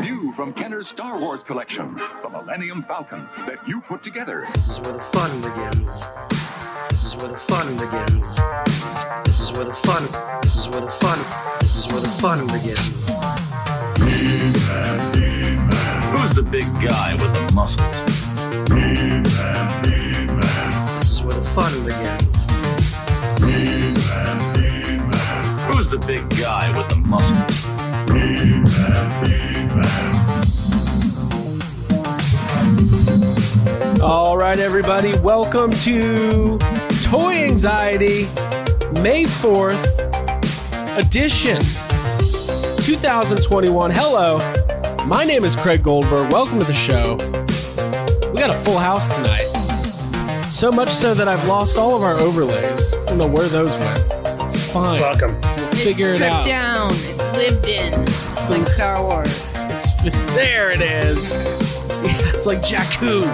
New from Kenner's Star Wars collection, the Millennium Falcon that you put together. This is where the fun begins. This is where the fun begins. This is where the fun. This is where the fun. This is where the fun begins. Who's the big guy with the muscles? This is where the fun begins. Who's the big guy with the muscles? All right, everybody, welcome to Toy Anxiety May 4th edition 2021. Hello, my name is Craig Goldberg. Welcome to the show. We got a full house tonight. So much so that I've lost all of our overlays. I don't know where those went. It's fine. Fuck 'em. We'll figure it's it stripped out. down. It's lived in. It's like Star Wars. It's there. It is. It's like Jakku.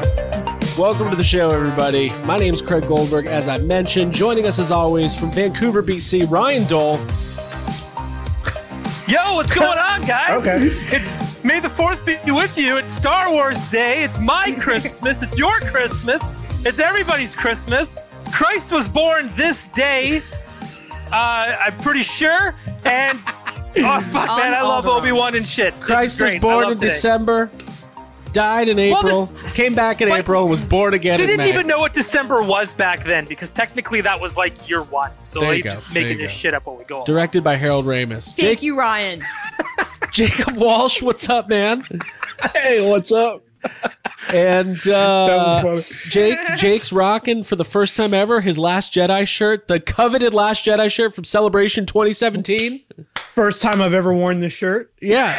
Welcome to the show, everybody. My name is Craig Goldberg, as I mentioned. Joining us as always from Vancouver, BC, Ryan Dole. Yo, what's going on, guys? Okay. It's May the 4th be with you. It's Star Wars Day. It's my Christmas. It's your Christmas. It's everybody's Christmas. Christ was born this day. Uh, I'm pretty sure. And oh fuck, man, I love Obi Wan and shit. Christ was born in today. December, died in Well, April, came back in but- April, and was born again They in didn't May. even know what December was back then because technically that was like year one. So There they're just making this go. shit up while we go. along. Directed by Harold Ramis. Thank Jake, you, Ryan. Jacob Walsh, what's up, man? Hey, what's up? And uh. Jake, Jake's rocking for the first time ever his Last Jedi shirt, the coveted Last Jedi shirt from Celebration 2017. First time I've ever worn this shirt. Yeah.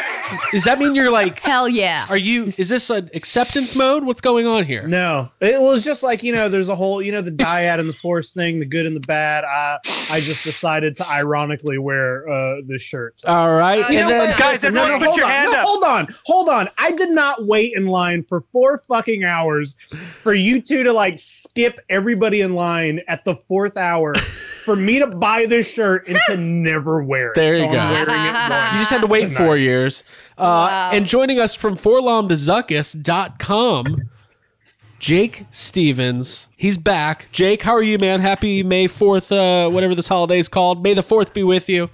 Does that mean you're like, Hell yeah. are you, is this an acceptance mode? What's going on here? No, it was just like you know, there's a whole you know the dyad and the force thing, the good and the bad. I I just decided to ironically wear uh this shirt. All right. Oh, and then. Guys, Listen, everyone put hold your on, hand no, up. hold on, hold on. I did not wait in line for four fucking hours for you two to like skip everybody in line at the fourth hour for me to buy this shirt and to never wear it. There you I'm go. wearing it you just had to wait tonight. four years. Uh, Wow. And joining us from forlomdezuckus.com, Jake Stevens. He's back. Jake, how are you, man? Happy May 4th, uh, whatever this holiday is called. May the 4th be with you.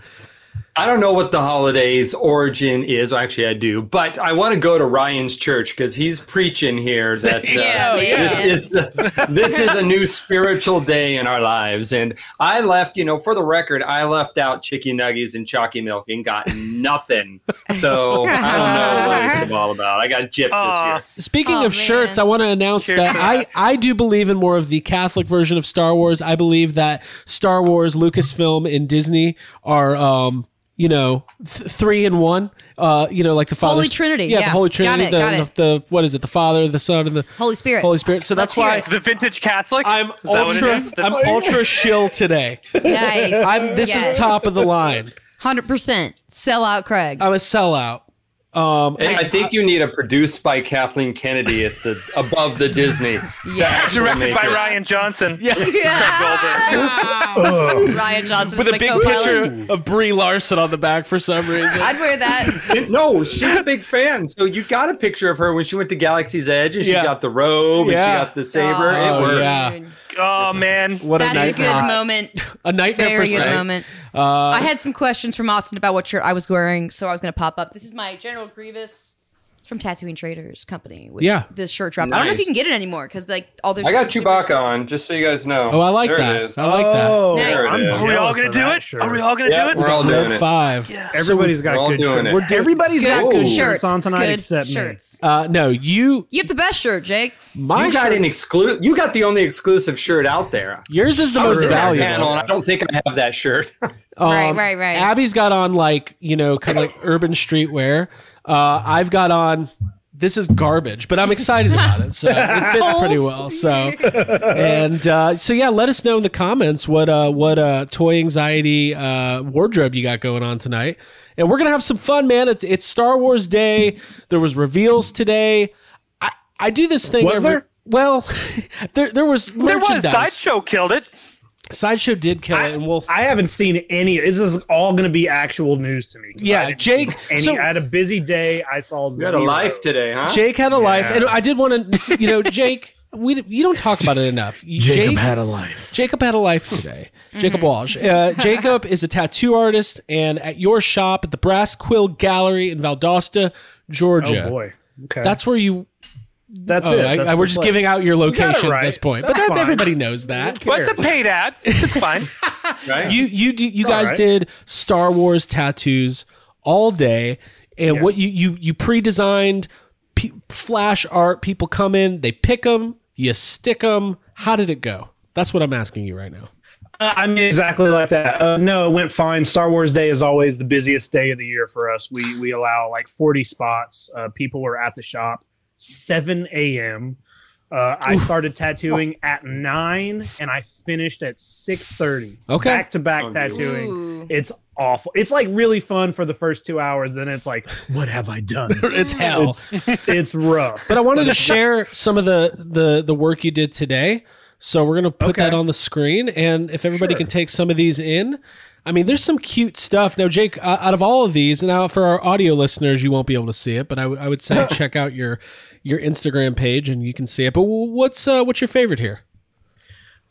I don't know what the holiday's origin is. Actually, I do, but I want to go to Ryan's church because he's preaching here that uh, Yeah, this man. is this is a new spiritual day in our lives. And I left, you know, for the record, I left out chicken nuggies and chalky milk and got nothing. So I don't know what it's all about. I got gypped Aw. this year. Speaking Oh, of shirts, I want to announce Cheers that I, that. I do believe in more of the Catholic version of Star Wars. I believe that Star Wars, Lucasfilm, and Disney are, um, you know, th- three in one. Uh, you know, like the Father, Holy Trinity, Yeah, the yeah. Holy Got Trinity. it, the, got it. the what is it? The Father, the Son, and the Holy Spirit. Holy Spirit. So that's Let's why. The vintage Catholic. I'm Is that what it ultra. is? The- I'm ultra shill today. Nice. I'm. This Yes. is top of the line. 100%. Sell out Craig. I'm a sellout. Um, I- I think you need a produced by Kathleen Kennedy at the above the Disney. Yeah. Directed by it. Rian Johnson. yeah. Rian Johnson's With a big co-pilot. picture of Brie Larson on the back for some reason. I'd wear that. No, she's a big fan. So you got a picture of her when she went to Galaxy's Edge and she Yeah. got the robe Yeah. and she got the saber. Oh, it works. yeah. Dude. Oh man. What a That's a nightmare. good moment. A nightmare Very for good sight. moment. Uh, I had some questions from Austin about what shirt I was wearing, so I was going to pop up. This is my General Grievous. It's from Tatooine Traders Company. Which Yeah. This shirt drop. I don't know if you can get it anymore because like all their I got shirts are Chewbacca exclusive. on, just so you guys know. Oh, I like there that. It is. I like that. Oh, Nice. There it I'm is. Are we all gonna do it? shirt. Are we all gonna Yeah, do it? we're all doing Red it. five. Yeah. Everybody's got We're all good doing shirts. it. Everybody's got good Shirts. shirts on tonight good except me. Uh, no, you. You have the best shirt, Jake. My You got an shirts- exclusive. You got the only exclusive shirt out there. Yours is the I most valuable. panel, and I don't think I have that shirt. Um, Right, right, right. Abby's got on like you know kind of like urban streetwear. Uh, I've got on. This is garbage, but I'm excited about it. So it fits pretty well. So and uh, so yeah, let us know in the comments what uh, what uh, toy anxiety uh, wardrobe you got going on tonight, and we're gonna have some fun, man. It's it's Star Wars Day. There was reveals today. I, I do this thing. Was every- there? Well, there there was There was merchandise. sideshow killed it. Sideshow did kill I, it, and we'll I haven't seen any. This is all going to be actual news to me. Yeah, I Jake, see Any, so- I had a busy day. I saw. You had a life today, huh? Jake had a life, and I did want to, you know, Jake. We you don't talk about it enough. Jake, had a life. Jacob had a life today. Jacob Walsh. Uh, Jacob is a tattoo artist, and at your shop at the Brass Quill Gallery in Valdosta, Georgia. Oh boy. Okay. That's where you. That's oh, it. I- That's I- the we're just place. giving out your got it location at this point, That's but that, everybody knows that. Well, it's a paid ad. It's fine. right? You you do, you guys right. did Star Wars tattoos all day, and Yeah. what you you you pre-designed pe- flash art. People come in, they pick them, you stick them. How did it go? That's what I'm asking you right now. Uh, I mean, exactly like that. Uh, no, it went fine. Star Wars Day is always the busiest day of the year for us. We we allow like 40 spots. Uh, people are at the shop 7 a.m. Uh, I started tattooing at nine and I finished at 6:30. Okay. back to back tattooing. Ooh. It's awful. It's like really fun for the first two hours. Then it's like, what have I done? it's hell. it's it's rough. But I wanted to share some of the the the work you did today. So we're gonna put Okay. that on the screen, and if everybody Sure. can take some of these in. I mean, there's some cute stuff. Now, Jake, uh, out of all of these, and now for our audio listeners, you won't be able to see it, but I, w- I would say check out your your Instagram page and you can see it. But w- what's uh, what's your favorite here?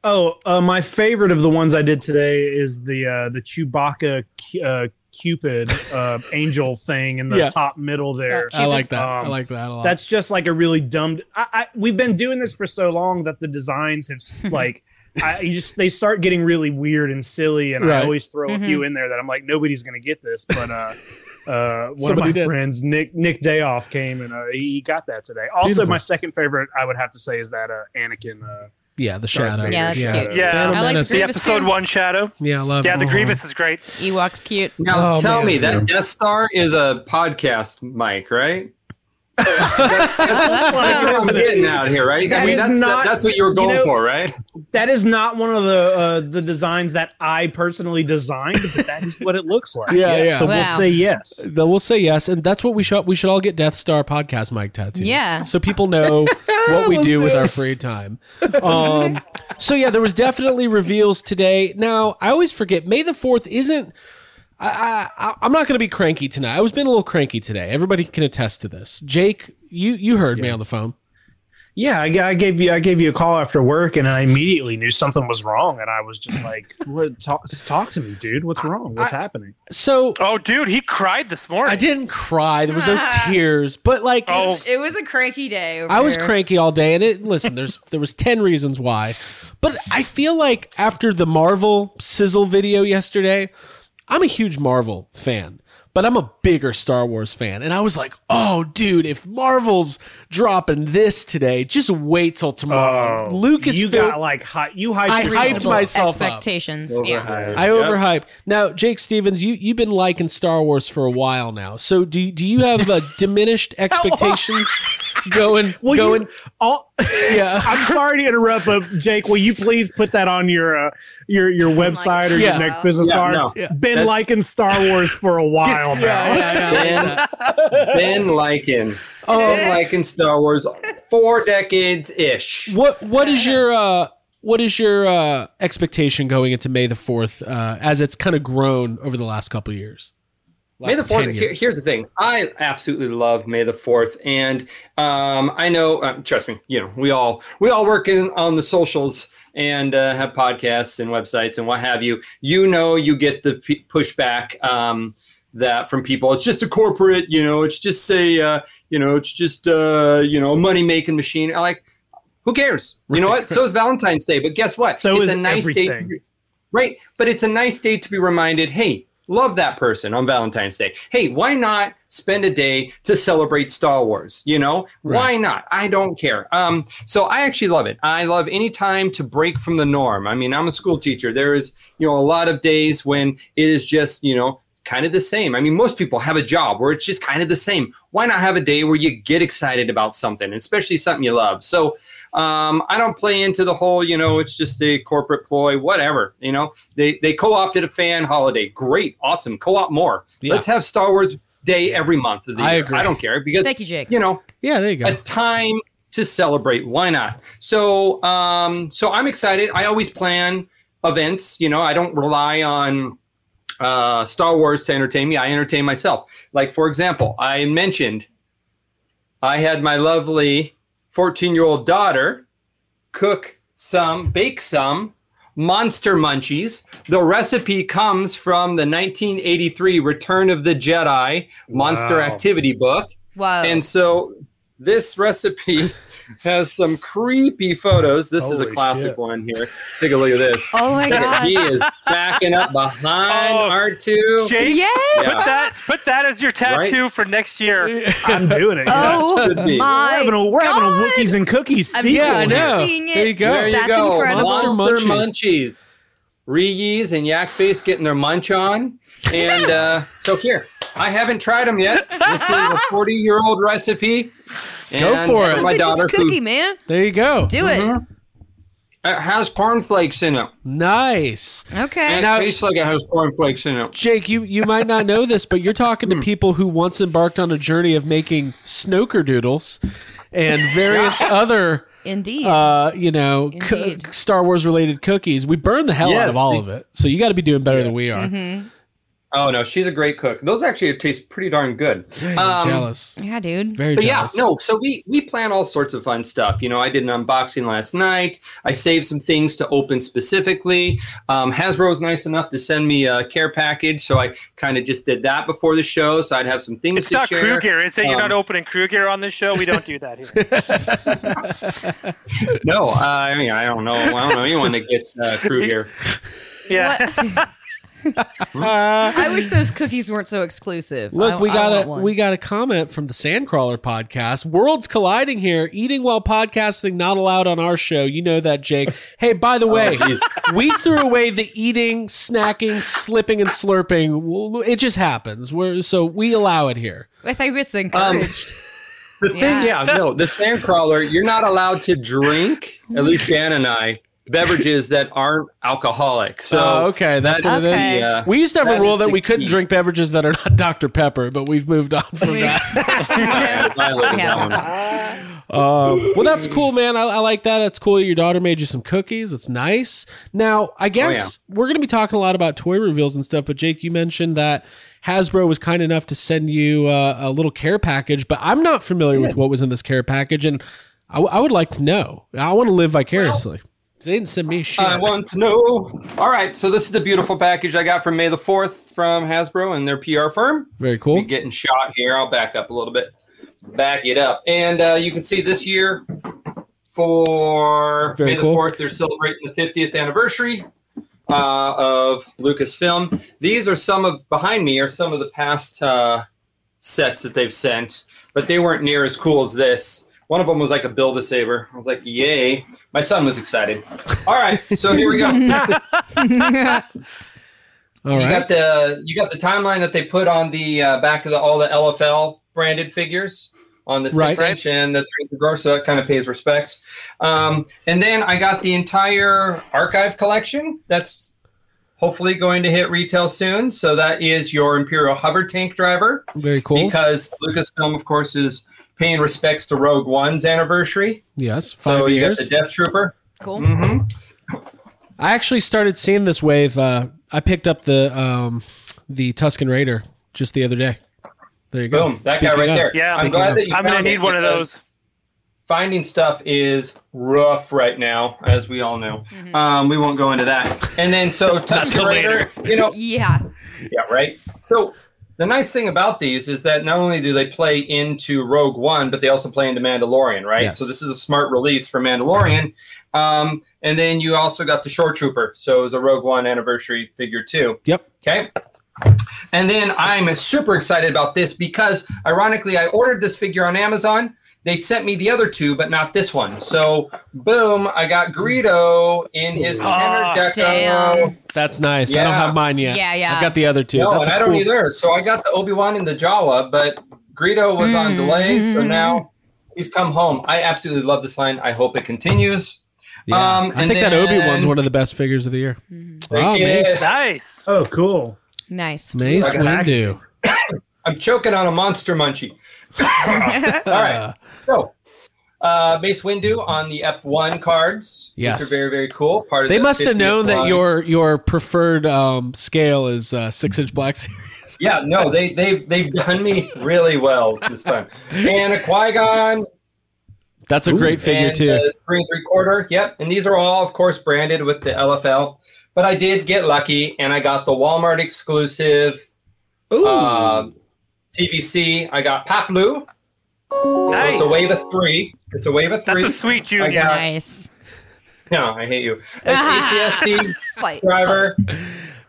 Oh, uh, my favorite of the ones I did today is the uh, the Chewbacca uh, Cupid uh, angel thing in the Yeah. top middle there. I like that. I Um, like that a lot. That's just like a really dumb. I, I we've been doing this for so long that the designs have like. I you just they start getting really weird and silly, and Right. I always throw a Mhm. few in there that I'm like nobody's gonna get this, but uh, uh, one Somebody of my did. friends, Nick Nick Dayoff, came and uh, he he got that today. Also, Beautiful. my second favorite I would have to say is that uh, Anakin. Uh, yeah, the shadow. Yeah, that's shadow. cute. Yeah. Phantom I like Menace. the The Grievous episode too. one shadow. Yeah, I love. Yeah, the uh-huh. Grievous is great. Ewok's cute. Now Oh, tell man. me that Death Star is a podcast mic, right? That's, that's what I'm getting out here, right? That I mean, that's, not- that's what you were you going know- for, right? that is not one of the uh, the designs that I personally designed, but that is what it looks like. Yeah, yeah. So we'll say yes. Then we'll say yes, and that's what we should we should all get Death Star podcast mic tattoos. Yeah. so people know what we do do with our free time. Um, so yeah, there was definitely reveals today. Now I always forget May the Fourth isn't. I, I I'm not going to be cranky tonight. I was being a little cranky today. Everybody can attest to this. Jake, you you heard me on the phone. Yeah, I, I gave you I gave you a call after work, and I immediately knew something was wrong, and I was just like, "What? Talk, just talk to me, dude. What's wrong? What's happening?" So Oh, dude, he cried this morning. I didn't cry. There was no tears, but like Oh. it's- It was a cranky day. over I was here. cranky all day, and it. Listen, there's there was ten reasons why, but I feel like after the Marvel sizzle video yesterday, I'm a huge Marvel fan, but I'm a bigger Star Wars fan, and I was like, oh, dude, if Marvel's dropping this today, just wait till tomorrow. Lucas, Oh, you got like hot. You hyped I hyped up. Reasonable myself up. expectations. Yeah. Overhyped. I Yep. overhyped. Now, Jake Stevens, you you've been liking Star Wars for a while now. So do do you have uh, diminished expectations going Will going? you, all, Yeah. I'm sorry to interrupt, but Jake, will you please put that on your uh, your your website or Yeah. your next business Yeah, card? no. Yeah. Been That's- liking Star Wars for a while now. Yeah, yeah, yeah. Ben, ben Lycan. Oh. Ben Lycan Star Wars, four decades ish. What what is your uh what is your uh expectation going into May the Fourth uh, as it's kind of grown over the last couple of years? May the Fourth. here- Here's the thing. I absolutely love May the Fourth, and um, I know. Um, trust me. You know, we all we all work in, on the socials and uh, have podcasts and websites and what have you. You know, you get the p- pushback. Um, that from people it's just a corporate you know it's just a uh, you know it's just uh, you know a money making machine I like who cares you know what so is valentine's day but guess what So it's is a nice day everything. to right but it's a nice day to be reminded hey love that person on valentine's day. Hey why not spend a day to celebrate star wars you know? Why not? I don't care. Um so i actually love it. I love any time to break from the norm. I mean i'm a school teacher. There is you know a lot of days when it is just you know kind of the same. I mean, most people have a job where it's just kind of the same. Why not have a day where you get excited about something, especially something you love? So um, I don't play into the whole, you know, it's just a corporate ploy, whatever. You know, they they co-opted a fan holiday. Great, awesome. Co-op more. Yeah. Let's have Star Wars Day every month of the I year. agree. I don't care because Thank you, Jake. you know Yeah, there you go. a time to celebrate. Why not? So, um, so I'm excited. I always plan events. You know, I don't rely on uh, Star Wars to entertain me. I entertain myself. Like for example, I mentioned I had my lovely 14 year old daughter cook some, bake some monster munchies. The recipe comes from the 1983 Return of the Jedi Monster Wow. Activity book. Wow. And so this recipe has some creepy photos. This is a classic shit. one here. Take a look at this. oh my Look at- god. he is backing up behind Oh, R2. Jake, Yes. put that put that as your tattoo for next year. I'm doing it. Oh Should be. we're my having a, we're having a God. Wookiees and Cookies I'm sequel. yeah, I know. Seeing it. There you go. There you That's go. incredible. Monster Monster munchies. Ree-Yees and Yak Face getting their munch on. And uh, so here, I haven't tried them yet. This is a 40 year old recipe. Go for it. My vintage daughter who cookie, man. There you go. Do it. Mhm. it has cornflakes in it. Nice. Okay. And Now- it tastes like it has cornflakes in it. Jake, you, you might not know this, but you're talking Hmm. to people who once embarked on a journey of making snooker doodles and various other, Indeed. uh, you know, co- Star Wars related cookies. We burn the hell out of all they- of it. So you got to be doing better than we are. Mhm. Oh no, she's a great cook. Those actually taste pretty darn good. Dang, Um, jealous. Yeah, dude. Very But yeah, no. So we we plan all sorts of fun stuff. You know, I did an unboxing last night. I saved some things to open specifically. Um, Hasbro was nice enough to send me a care package, so I kind of just did that before the show, so I'd have some things It's to not share. crew gear. It's that you're not Um, opening crew gear on this show. We don't do that here. No, uh, I mean I don't know. I don't know anyone that gets uh, crew gear. Yeah. Uh, I wish those cookies weren't so exclusive. Look, I- we got a one. we got a comment from the Sandcrawler podcast. Worlds colliding here. Eating while podcasting not allowed on our show. You know that, Jake. Hey, by the oh, way, geez. we threw away the eating, snacking, slipping, and slurping. It just happens. We're so we allow it here. I think it's um, encouraged. The thing, Yeah. yeah, no, the Sandcrawler, you're not allowed to drink. At least Dan and I beverages that aren't alcoholic. So oh, okay, that's that what it is. Yeah. We used to have That a rule that the we couldn't drink beverages that are not Dr Pepper, but we've moved on from that. Yeah, I look at Yeah. that one. Um, well, that's cool, man. I, I like that. That's cool. Your daughter made you some cookies. It's nice. Now, I guess we're going to be talking a lot about toy reveals and stuff. But Jake, you mentioned that Hasbro was kind enough to send you uh, a little care package, but I'm not familiar with what was in this care package, and I, w- I would like to know. I want to live vicariously. they didn't send me shit. I want to know. All right, so this is the beautiful package I got from May the 4th from Hasbro and their PR firm. Very cool. getting shot here. I'll back up a little bit. Back it up. And uh, you can see this year for Very May the cool. 4th, they're celebrating the 50th anniversary uh, of Lucasfilm. These are some of, behind me are some of the past uh, sets that they've sent, but they weren't near as cool as this. One of them was like a build a saber. I was like, yay. My son was excited. All right, so here we go. All you right. got the you got the timeline that they put on the uh, back of the all the LFL branded figures on the six Right. inch and the three inch drawer, so it kind of pays respects. Um, and then I got the entire archive collection. That's hopefully going to hit retail soon. So that is your Imperial hover tank driver Very cool. because Lucasfilm, of course, is paying respects to Rogue One's anniversary. yes. So Five you years. got the Death Trooper. cool. hmm I actually started seeing this wave. Uh, I picked up the um, the Tusken Raider just the other day. There you go. Boom, that guy right of- there. Yeah. I'm glad of- that you I'm gonna found it need one of those. finding stuff is rough right now, as we all know. Mm-hmm. Um, we won't go into that. And then so Tusken till Raider, you know, Yeah. yeah, right. So the nice thing about these is that not only do they play into Rogue One, but they also play into Mandalorian, right? Yes. So this is a smart release for Mandalorian. Um, and then you also got the Shore Trooper, so it was a Rogue One anniversary figure too. Yep. Okay. And then I'm super excited about this because, ironically, I ordered this figure on Amazon. They sent me the other two, but not this one. So, boom, I got Greedo in his Kenner Deco. That's nice. I don't have mine yet. Yeah, yeah. I've got the other two. No, That's and a I don't either. So I got the Obi Wan and the Jawa, but Greedo was on delay, so Mm-hmm. now he's come home. I absolutely love this line. I hope it continues. Yeah. Um, I and think that Obi Wan's then- one of the best figures of the year. Thank Oh, you. Mace, Nice. Oh, cool. Nice. Mace Like Windu. I'm choking on a monster munchie. All Uh. So, uh, Mace Windu on the F1 cards, Yes. which are very, very cool. Part of They the must have 50th known that your your preferred um, scale is uh, six inch black series. Yeah, no, they they've they've done me really well this time. And a Qui Gon, That's a great figure and too. a three and three quarter. Yep, and these are all, of course, branded with the LFL. But I did get lucky, and I got the Walmart exclusive Ooh. uh, TVC. I got Paploo. So Nice. it's a wave of three. It's a wave of three. That's three. a sweet junior. got- Nice. no, I hate you. It's ATST Fight. driver.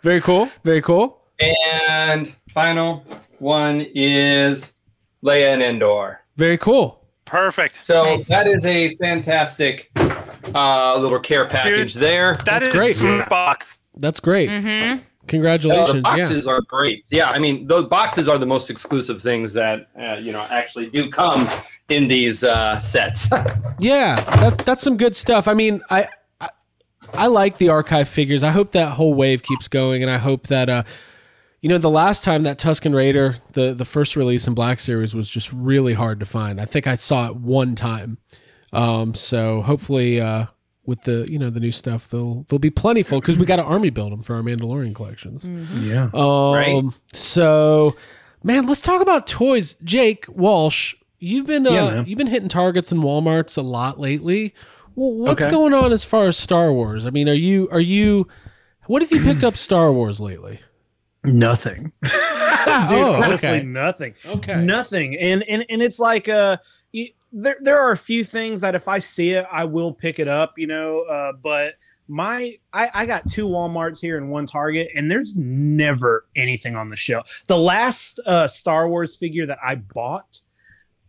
Very cool. Very cool. And final one is Leia and Endor. Very cool. Perfect. So Nice. that is a fantastic uh, little care package there. That That's is great. box. That's great. Mm-hmm. Uh, Congratulations. the yeah. boxes are great. Yeah, I mean, those boxes are the most exclusive things that uh, you know actually do come in these uh, sets. Yeah, that's that's some good stuff. I mean, I, I I like the archive figures. I hope that whole wave keeps going, and I hope that uh, you know, the last time that Tusken Raider, the the first release in Black Series, was just really hard to find. I think I saw it one time. Um, so hopefully, uh, with the you know the new stuff, they'll they'll be plentiful because we got to army build them for our Mandalorian collections. Yeah. Um, Right. So, man, let's talk about toys. Jake Walsh, you've been uh, Yeah, you've been hitting Targets and WalMarts a lot lately. Well, what's Okay. going on as far as Star Wars? I mean, are you are you? What have you picked up Star Wars lately? Nothing. Dude, oh, honestly, okay. nothing. Okay. Nothing. And and and it's like uh y- there there are a few things that if I see it, I will pick it up, you know. Uh, but my I, I got two Walmarts here and one Target, and there's never anything on the shelf. The last uh Star Wars figure that I bought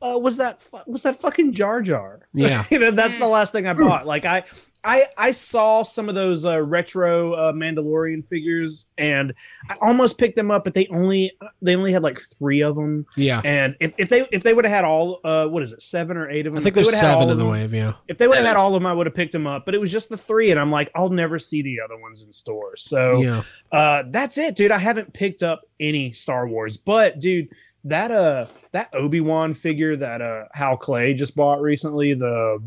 uh was that fu- was that fucking Jar Jar. Yeah. you know, that's the last thing I bought. Like I I I saw some of those uh, retro uh, Mandalorian figures, and I almost picked them up, but they only they only had like three of them. Yeah. And if, if they if they would have had all uh what is it seven or eight of them? I think if they there's would've had all seven in of the them- wave. Yeah. If they would have had all of them, I would have picked them up. But it was just the three, and I'm like, I'll never see the other ones in stores. So Yeah. uh, that's it, dude. I haven't picked up any Star Wars, but dude, that uh that Obi Wan figure that uh Hal Clay just bought recently, the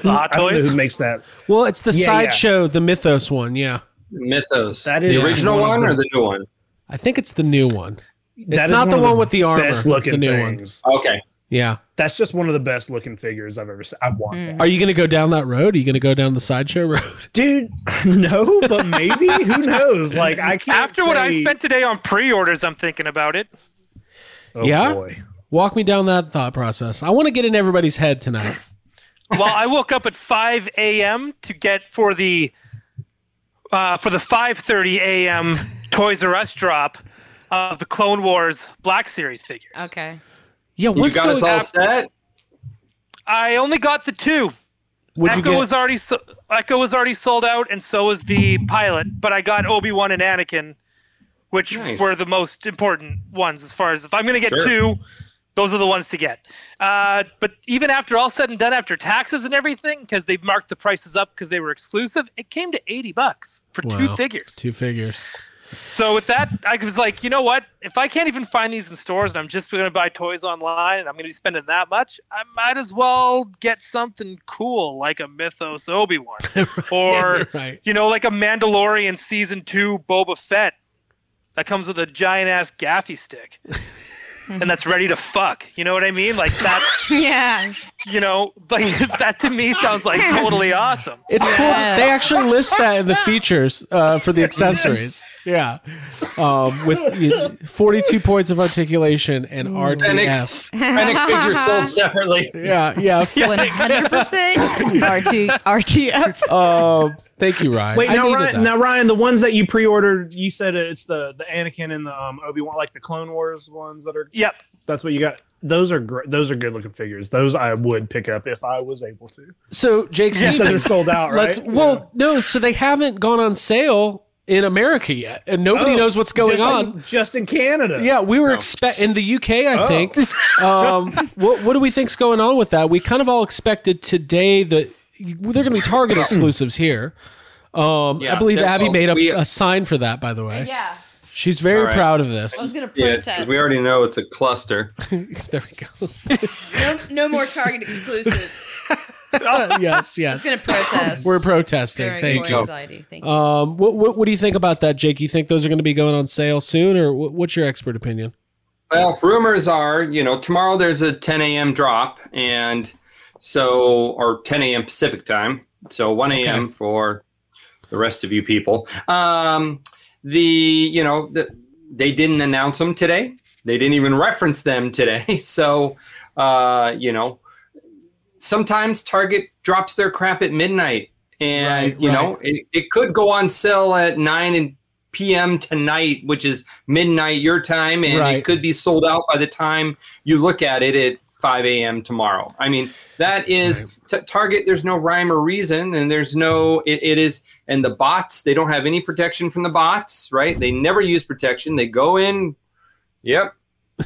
who- Hot I don't know who makes that. Well, it's the Yeah, yeah. sideshow, the Mythos one. Yeah. Mythos. That is the original one of one or the new one? I think it's the new one. It's That is not the one with the armor. Best It's the looking new one. things. Okay. Yeah. That's just one of the best looking figures I've ever seen. I want hmm. that. Are you going to go down that road? Are you going to go down the sideshow road? dude. No, but maybe who knows? Like I can't. After what I say- spent today on pre-orders, I'm thinking about it. Oh, Yeah? boy. Walk me down that thought process. I want to get in everybody's head tonight. Well, I woke up at 5 a.m. to get for the uh, for the 5:30 a.m. Toys R Us drop of the Clone Wars Black Series figures. Okay. Yeah, You what's got us going all set? I only got the two. Would you Echo get? was already so- Echo was already sold out, and so was the pilot. But I got Obi Wan and Anakin, which Nice. were the most important ones as far as if I'm going to get Sure. two, those are the ones to get. Uh, but even after all said and done, after taxes and everything, because they've marked the prices up because they were exclusive, it came to eighty bucks for two figures. Two figures. So with that, I was like, you know what? If I can't even find these in stores and I'm just going to buy toys online and I'm going to be spending that much, I might as well get something cool like a Mythos Obi Wan or right. you know, like a Mandalorian season two Boba Fett that comes with a giant ass gaffi stick. and that's ready to fuck. You know what I mean? Like that, Yeah. you know, like that to me sounds like totally awesome. It's cool. that They actually list that in the features uh, for the accessories. Yeah, um, with you know, 42 points of articulation and Fennec, RTS. Fennec figures sold separately. Yeah, yeah. One hundred percent. RT RTF. Um, Thank you, Ryan. Wait, I now Ryan, that. now Ryan, the ones that you pre-ordered, you said it's the the Anakin and the um, Obi Wan, like the Clone Wars ones that are. Yep. That's what you got. Those are great. Those are good looking figures. Those I would pick up if I was able to. so Jake, You said they're sold out, right? Let's. Well, no. So they haven't gone on sale in America yet, and nobody Oh, knows what's going just on. in- just in Canada. Yeah, we were expect in the UK. I Oh. think. Um, what what do we think's going on with that? We kind of all expected today that they're going to be Target exclusives here. Um, I believe Abby well, made a, we- a sign for that. By the way, Yeah. she's very All right. proud of this. I was gonna Yeah, 'cause protest. we already know it's a cluster. there we go. no, no more Target exclusives. yes, I yes. was gonna protest. We're protesting. During Thank you. Anxiety. Thank you. Um, what, what what do you think about that, Jake? You think those are going to be going on sale soon, or what, what's your expert opinion? Well, rumors are, you know, tomorrow there's a 10 a.m. drop, and so, or 10 a.m. Pacific time, so 1 a.m. Okay. for the rest of you people. Um, the, you know, the, they didn't announce them today. They didn't even reference them today. So, uh, you know, sometimes Target drops their crap at midnight, and Right, you know, it, it could go on sale at 9 and p.m. tonight, which is midnight your time, and Right. it could be sold out by the time you look at it at 5 a.m. tomorrow. I mean, that is t- Target. There's no rhyme or reason, and there's no. It, it is, and the bots. They don't have any protection from the bots, right? They never use protection. They go in. Yep.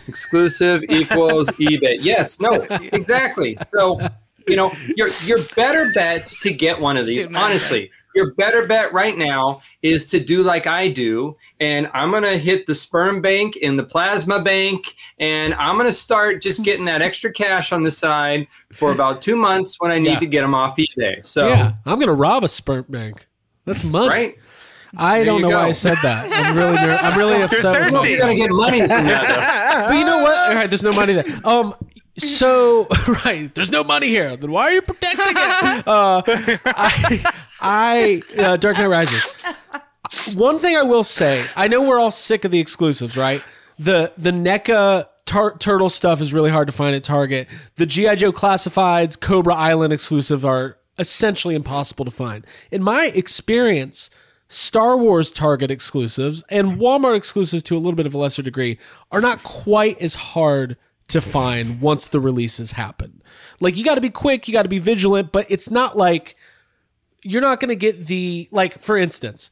Exclusive equals eBay. Yes. No. Exactly. So, you know, your your better bet to get one of these, Stupid. honestly, your better bet right now is to do like I do, and I'm gonna hit the sperm bank and the plasma bank, and I'm gonna start just getting that extra cash on the side for about two months when I need Yeah. to get them off eBay. So, yeah, I'm going to rob a sperm bank. That's money. right, I There don't you know why. I said that. I'm really, I'm really upset. with thirsty. You're gonna get money from that. But you know what? All right, there's no money there. Um, so right, there's no money here. Then why are you protecting it? Uh, I, I, uh, Dark Knight Rises. One thing I will say, I know we're all sick of the exclusives, right? The the NECA tar- turtle stuff is really hard to find at Target. The GI Joe classifieds, Cobra Island exclusive are essentially impossible to find. In my experience, Star Wars Target exclusives and Walmart exclusives to a little bit of a lesser degree are not quite as hard to find once the releases happen. Like you got to be quick, you got to be vigilant, but it's not like you're not going to get the like for instance,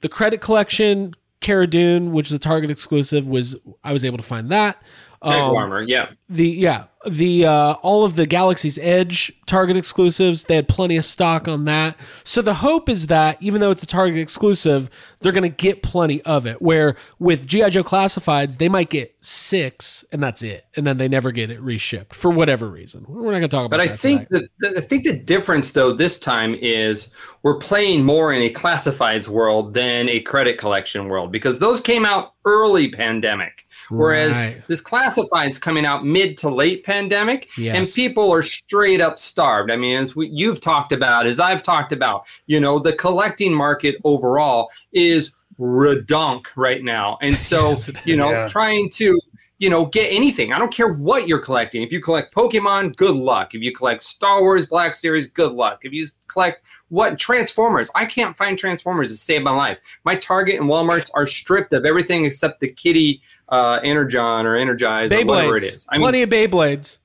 the credit collection Cara Dune, which is a Target exclusive, was I was able to find that. Um, warmer, yeah. the yeah the uh all of the galaxy's edge target exclusives they had plenty of stock on that so the hope is that even though it's a target exclusive they're going to get plenty of it where with gi joe classifieds they might get six and that's it and then they never get it reshipped for whatever reason we're not going to talk about that. But I think that the, I think the difference though this time is we're playing more in a classifieds world than a credit collection world because those came out early pandemic, whereas Right. this classifieds coming out mid to late pandemic, and Yes. people are straight up starved. I mean, as we, you've talked about, as I've talked about, you know, the collecting market overall is redunk right now, and so Yes, you know, is. trying to you know, get anything. I don't care what you're collecting. If you collect Pokemon, good luck. If you collect Star Wars Black Series, good luck. If you collect what Transformers, I can't find Transformers to save my life. My Target and Walmart's are stripped of everything except the Kitty uh, Energon or Energize or whatever it is. Beyblades. is. I mean, plenty of Beyblades.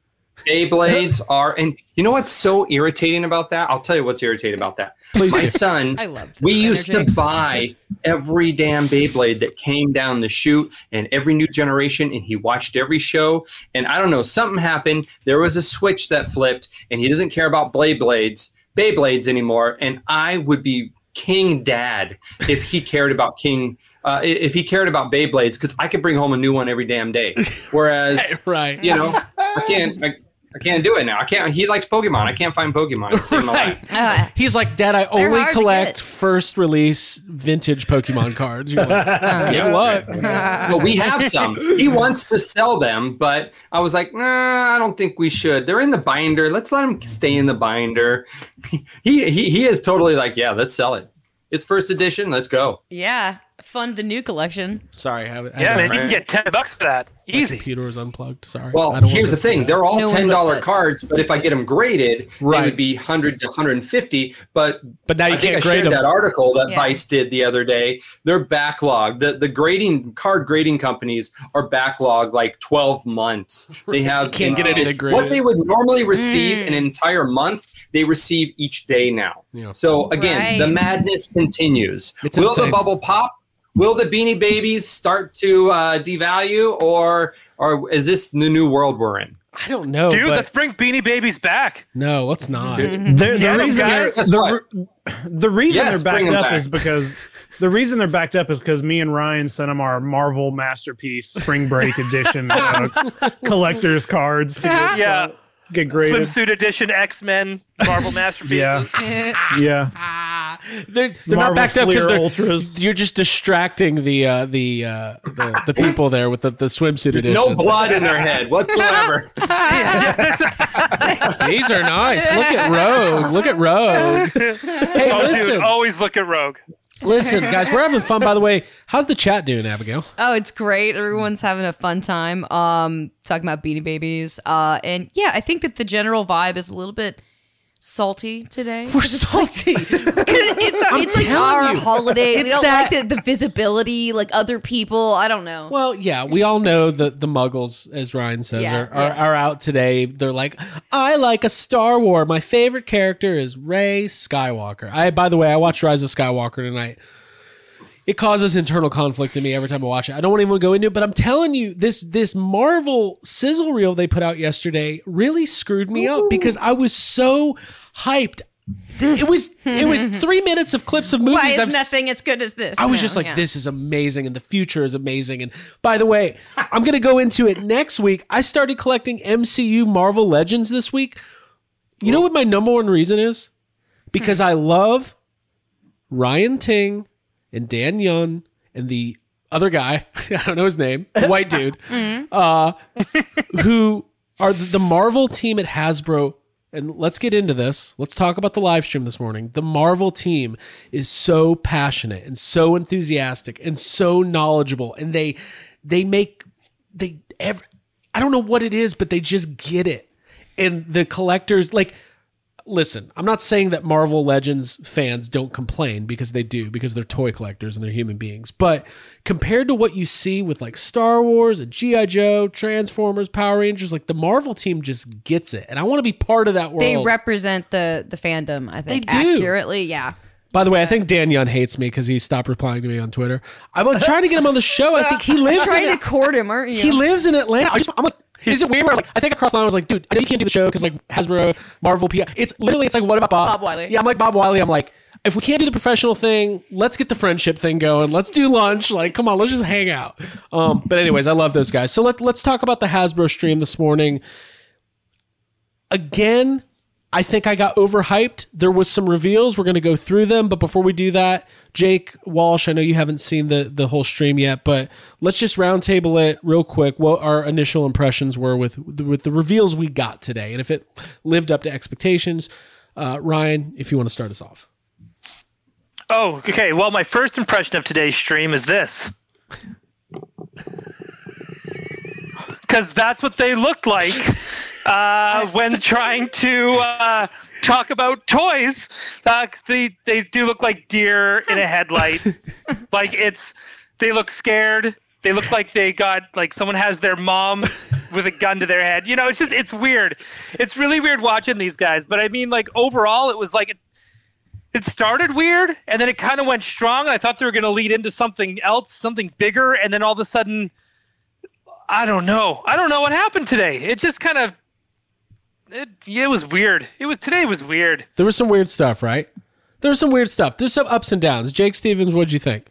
Beyblades are, and you know what's so irritating about that? I'll tell you what's irritating about that. Please My do. son, I love we this used to buy every damn Beyblade that came down the chute and every new generation, and he watched every show. And I don't know, something happened. There was a switch that flipped, and he doesn't care about Beyblades, Beyblades anymore. And I would be King Dad if he cared about King, uh, if he cared about Beyblades, because I could bring home a new one every damn day. Whereas right you know, I can't. I, I can't do it now. I can't. He likes Pokemon. I can't find Pokemon to save my life. Ah, He's like, Dad, I only collect first release vintage Pokemon cards. You're like, Uh, Good luck. Well, we have some. He wants to sell them, but I was like, nah, I don't think we should. They're in the binder. Let's let them stay in the binder. He he he is totally like, yeah, let's sell it. It's first edition. Let's go. yeah. Fund the new collection. Sorry, I have I Yeah, have- man, you can get ten bucks for that. my Easy. computer was unplugged. Sorry. Well, I don't here's the thing: they're all No one's ten dollar upset. cards, but if I get them graded, Right. they would be hundred to hundred and fifty. But But now you I think I can't grade shared them. that article that Yeah. Vice did the other day. They're backlogged. The the grading card grading companies are backlogged like twelve months. They have Can't get anything graded. What they would normally receive Mm. an entire month, they receive each day now. Yeah. So again, the Right. madness continues. It's Will insane. the bubble pop? Will the Beanie Babies start to uh, devalue, or or is this the new world we're in? I don't know. Dude, but- let's bring Beanie Babies back. no, let's not. The, the Get 'em, reason they're, guys. the, the reason Yes, they're bring backed 'em up back. is because the reason they're backed up is because me and Ryan sent them our Marvel masterpiece Spring Break edition uh, collector's cards to get, Yeah. uh, get graded. Swimsuit edition X Men Marvel masterpieces. Yeah, yeah. They're they're Marvel not backed up because they're ultras. you're just distracting the uh, the, uh, the the people there with the, the swimsuit There's editions. no blood in their head whatsoever. These are nice. Look at Rogue. Look at Rogue. Hey, Oh, dude, listen, always look at Rogue. listen, guys. We're having fun. By the way, how's the chat doing, Abigail? Oh, it's great. Everyone's having a fun time. Um, talking about Beanie Babies. Uh, and yeah, I think that the general vibe is a little bit salty today. We're salty. it's it's like our you. holiday. we It's don't that- like the, the visibility, like other people. I don't know. Well, yeah, we all know that the Muggles, as Ryan says, Yeah, are, are, yeah. are out today. They're like, I like a Star War. My favorite character is Rey Skywalker. I, by the way, I watched Rise of Skywalker tonight. It causes internal conflict in me every time I watch it. I don't want anyone to go into it, but I'm telling you, this this Marvel sizzle reel they put out yesterday really screwed me up because I was so hyped. It was it was three minutes of clips of movies. Why is I've nothing as good as this? I was No, just like, yeah. this is amazing, and the future is amazing. And by the way, I'm going to go into it next week. I started collecting MCU Marvel Legends this week. You know what my number one reason is? Because hmm. I love Ryan Ting and Dan Yun and the other guy, I don't know his name, the white dude, uh, who are the, the Marvel team at Hasbro. And let's get into this. Let's talk about the live stream this morning. The Marvel team is so passionate and so enthusiastic and so knowledgeable, and they they make they ever I don't know what it is, but they just get it. And the collectors like listen, I'm not saying that Marvel Legends fans don't complain because they do, because they're toy collectors and they're human beings. But compared to what you see with like Star Wars and G.I. Joe, Transformers, Power Rangers, like the Marvel team just gets it. And I want to be part of that world. they represent the the fandom. I think They do. accurately. Yeah. By the way, I think Dan Yun hates me because he stopped replying to me on Twitter. I'm trying to get him on the show. I think he lives Trying in to court him, aren't you? he lives in Atlanta. I just, I'm like, is it weird? Where I, was like, I think across the line I was like, dude, I know you can't do the show because like Hasbro, Marvel, PR. It's literally, it's like, what about Bob? Bob Wiley. Yeah, I'm like Bob Wiley. I'm like, if we can't do the professional thing, let's get the friendship thing going. Let's do lunch. Like, come on, let's just hang out. Um, but anyways, I love those guys. So let let's talk about the Hasbro stream this morning. Again, I think I got overhyped. There was some reveals. We're going to go through them, but before we do that, Jake Walsh, I know you haven't seen the the whole stream yet, but let's just roundtable it real quick. What our initial impressions were with with the reveals we got today, and if it lived up to expectations. Uh, Ryan, if you want to start us off. Oh, okay. Well, my first impression of today's stream is this. Because that's what they looked like uh, when trying to uh, talk about toys. Uh, they, they do look like deer in a headlight. like it's, they look scared. They look like they got, like someone has their mom with a gun to their head. You know, it's just, it's weird. It's really weird watching these guys. But I mean, like, overall, it was like, it started weird and then it kind of went strong. I thought they were going to lead into something else, something bigger, and then all of a sudden, I don't know. I don't know what happened today. It just kind of, it, it was weird. It was today was weird. There was some weird stuff, right? There was some weird stuff. There's some ups and downs. Jake Stevens, what'd you think?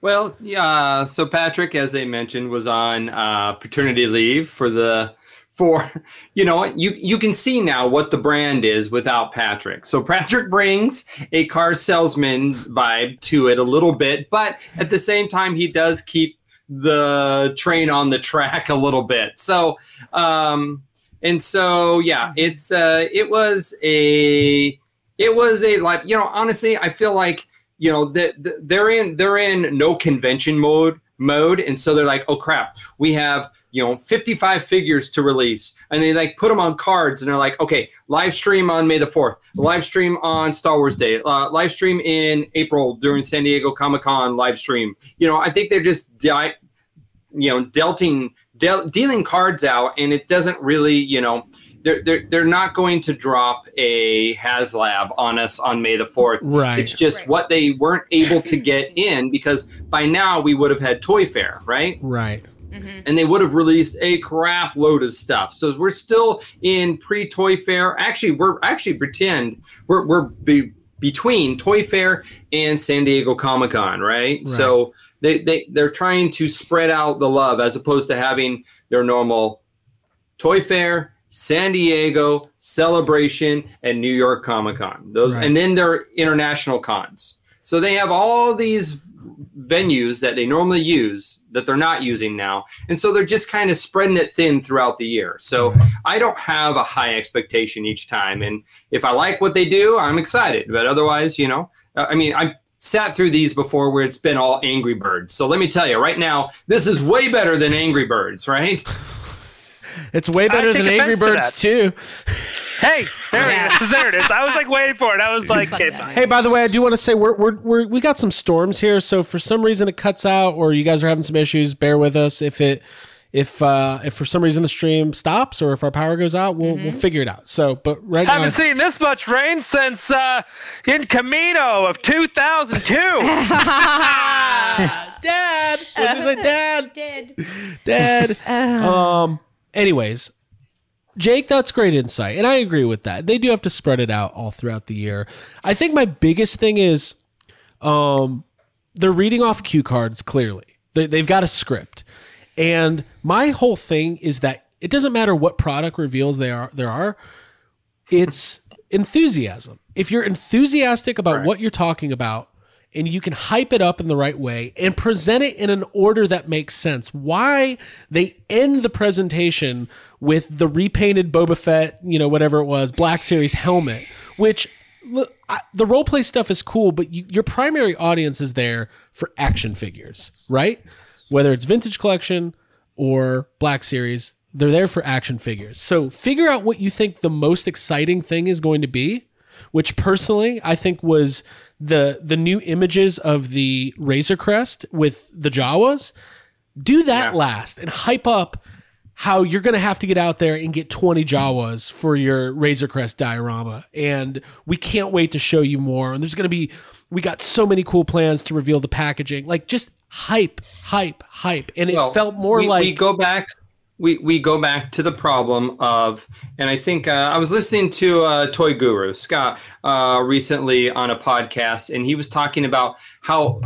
Well, yeah. So Patrick, as they mentioned, was on uh, paternity leave for the for you know what you you can see now what the brand is without Patrick. So Patrick brings a car salesman vibe to it a little bit, but at the same time he does keep the train on the track a little bit. So um and so yeah, it's uh it was a it was a like you know honestly I feel like you know that th- they're in they're in no convention mode mode, and so they're like, oh crap, we have you know 55 figures to release, and they like put them on cards, and they're like, okay, live stream on May the fourth, live stream on Star Wars Day, uh, live stream in April during San Diego Comic Con live stream. You know, I think they're just di- you know dealing deal dealing cards out, and it doesn't really you know. They're, they're, they're not going to drop a HasLab on us on May the 4th. Right. It's just what they weren't able to get in because by now we would have had Toy Fair, right? Right. Mm-hmm. and they would have released a crap load of stuff. So we're still in pre Toy Fair. Actually, we're actually pretend we're we're be, between Toy Fair and San Diego Comic Con, right? So they they they're trying to spread out the love as opposed to having their normal Toy Fair. San Diego Celebration and New York Comic Con. Those Right. and then their international cons. So they have all these venues that they normally use that they're not using now. And so they're just kind of spreading it thin throughout the year. So I don't have a high expectation each time. And if I like what they do, I'm excited. But otherwise, you know, uh, I mean, I sat through these before where it's been all Angry Birds. So let me tell you right now, this is way better than Angry Birds, right? It's way better than Angry offense to Birds too. Hey, there Yeah. it is. There it is. I was like waiting for it. I was like, okay, fine. Hey, by the way, I do want to say we're, we're, we're we got some storms here, so if for some reason it cuts out or you guys are having some issues, bear with us. If it if uh if for some reason the stream stops or if our power goes out, we'll we'll figure it out. So, but right now, Haven't seen this much rain since uh, in Kamino of 2002. Dad, what did you say, Dad, Dead. Dad. um. Anyways, Jake, that's great insight, and I agree with that. They do have to spread it out all throughout the year. I think my biggest thing is, um, they're reading off cue cards clearly. They, they've got a script, and my whole thing is that it doesn't matter what product reveals they are there are. It's enthusiasm. If you're enthusiastic about what you're talking about, and you can hype it up in the right way and present it in an order that makes sense. Why they end the presentation with the repainted Boba Fett, you know, whatever it was, Black Series helmet, which look, I, the role play stuff is cool, but you, your primary audience is there for action figures, right? Whether it's vintage collection or Black Series, they're there for action figures. So figure out what you think the most exciting thing is going to be which personally I think was the the new images of the Razor Crest with the Jawas. Do that Yeah. last and hype up how you're going to have to get out there and get 20 Jawas for your Razor Crest diorama. And we can't wait to show you more. And there's going to be, we got so many cool plans to reveal the packaging. Like just hype, hype, hype. And it Well, felt more we, like. we go back we, we go back to the problem of and i think uh, i was listening to uh, toy guru scott uh, recently on a podcast and he was talking about how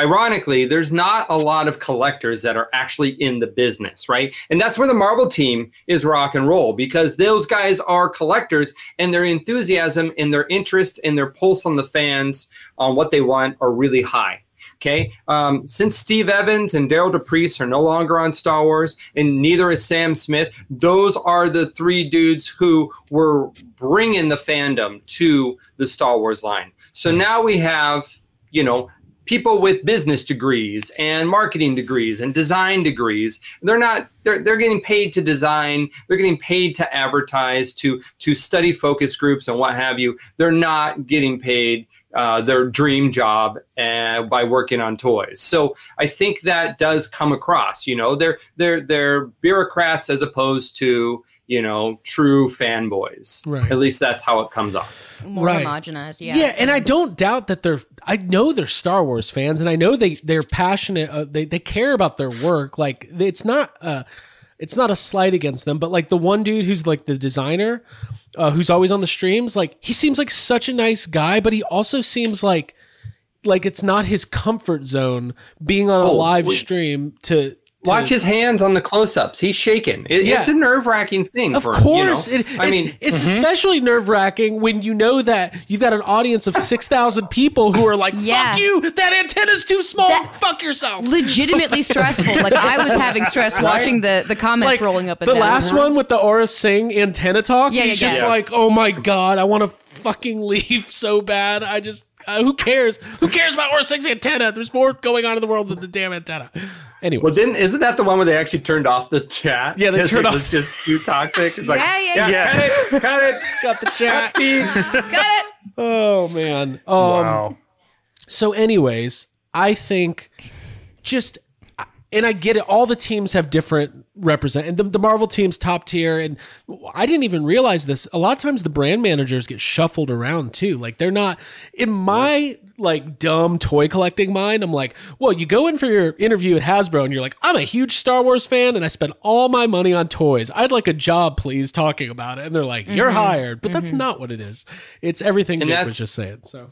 ironically there's not a lot of collectors that are actually in the business right? And that's where the marvel team is rock and roll because those guys are collectors and their enthusiasm and their interest and their pulse on the fans on what they want are really high Okay. Um, since Steve Evans and Derryl DePriest are no longer on Star Wars, and neither is Sam Smith, those are the three dudes who were bringing the fandom to the Star Wars line. So now we have, you know, people with business degrees and marketing degrees and design degrees. They're not. They're they're getting paid to design. They're getting paid to advertise, to to study focus groups and what have you. They're not getting paid uh, their dream job uh, by working on toys. So I think that does come across. You know, they're they're they're bureaucrats as opposed to you know true fanboys. Right. At least that's how it comes off. More Right. homogenized. Yeah. Yeah. and I don't doubt that they're. I know they're Star Wars fans, and I know they they're passionate. Uh, they they care about their work. Like it's not uh it's not a slight against them, but like the one dude who's like the designer, uh, who's always on the streams, like he seems like such a nice guy, but he also seems like like it's not his comfort zone being on a Oh, live we- stream to. To- Watch his hands on the close-ups. He's shaking. It, Yeah. It's a nerve-wracking thing. Of for, course, you know? it, I it- mean, mm-hmm. it's especially nerve wracking when you know that you've got an audience of six thousand people who are like, Yeah. "Fuck you! That antenna's too small. That- Fuck yourself." legitimately stressful. Like I was having stress watching the the comments Like rolling up and the down. last one with the Aurra Sing antenna talk. Yeah, he's yeah, just yeah. like, "Oh my god, I want to fucking leave so bad. I just." Uh, who cares? Who cares about Aurra Sing antenna? There's more going on in the world than the damn antenna. Anyway, Well, didn't isn't that the one where they actually turned off the chat? Yeah, they 'Cause turned it off- was just too toxic. It's like, Yeah, yeah, yeah. cut it, cut it. got the chat. Got it. oh man. Um, wow. So, anyways, I think just, and I get it. All the teams have different represent, and the, the Marvel team's top tier. And I didn't even realize this. A lot of times, the brand managers get shuffled around too. Like they're not in my like dumb toy collecting mind. I'm like, well, you go in for your interview at Hasbro, and you're like, I'm a huge Star Wars fan, and I spend all my money on toys. I'd like a job, please, talking about it. And they're like, you're mm-hmm. hired, but that's mm-hmm. not what it is. It's everything And Jake was just saying. So.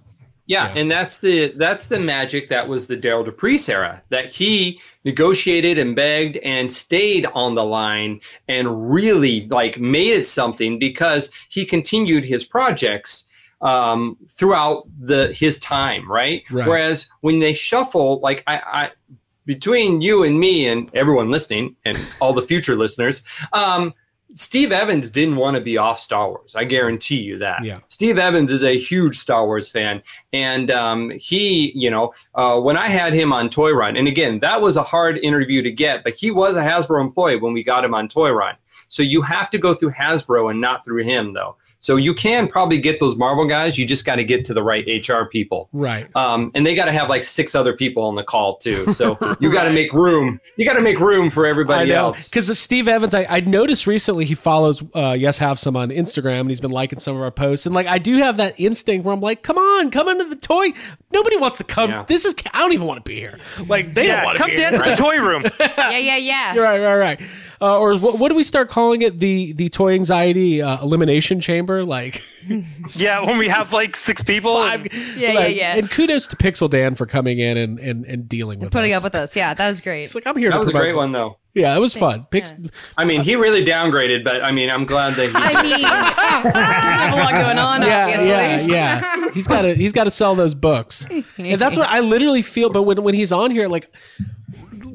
Yeah, and that's the that's the magic that was the Derryl DePriest era. That he negotiated and begged and stayed on the line and really like made it something because he continued his projects um, throughout the his time, right? Right. Whereas when they shuffle, like I, I between you and me and everyone listening and all the future listeners, um, Steve Evans didn't want to be off Star Wars. I guarantee you that. Yeah. Steve Evans is a huge Star Wars fan, and um, he, you know, uh, when I had him on Toy Run, and again, that was a hard interview to get, but he was a Hasbro employee when we got him on Toy Run. So you have to go through Hasbro and not through him, though. So you can probably get those Marvel guys. You just got to get to the right HR people. Right. Um, and they got to have like six other people on the call too. So you got to make room. You got to make room for everybody else. Because Steve Evans, I, I noticed recently he follows uh, Yes Have Some on Instagram and he's been liking some of our posts. And like, I do have that instinct where I'm like, come on, come into the toy. Nobody wants to come. Yeah. This is, I don't even want to be here. Like, they don't want to come be dance here. in the toy room. Yeah, yeah, yeah. right, right, right. Uh, or what, what do we start calling it? The the toy anxiety uh, elimination chamber? Like, Yeah, when we have like six people. five. Yeah, like- yeah, yeah. And kudos to Pixel Dan for coming in and, and, and dealing with Putting us. up with us. Yeah, that was great. It's like, I'm here That to was a promote- great one though. Yeah, it was fun. Thanks. Pix- I mean, he really downgraded, but I mean, I'm glad that he. I mean, we have a lot going on, yeah, obviously. Yeah, yeah. He's got to he's got to sell those books, and that's what I literally feel. But when when he's on here, like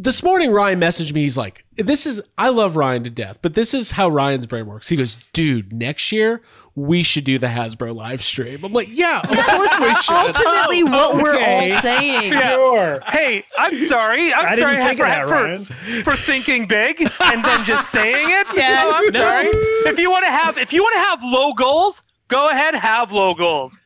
this morning, Ryan messaged me. He's like, "This is I love Ryan to death, but this is how Ryan's brain works." He goes, "Dude, next year we should do the Hasbro live stream." I'm like, "Yeah, of course we should." Ultimately, what we're all saying. Sure. Hey, I'm sorry. I'm I didn't sorry think for, that, for, for thinking big and then just saying it. Yeah. Oh, I'm No. sorry. If you want to have if you want to have low goals, go ahead have low goals.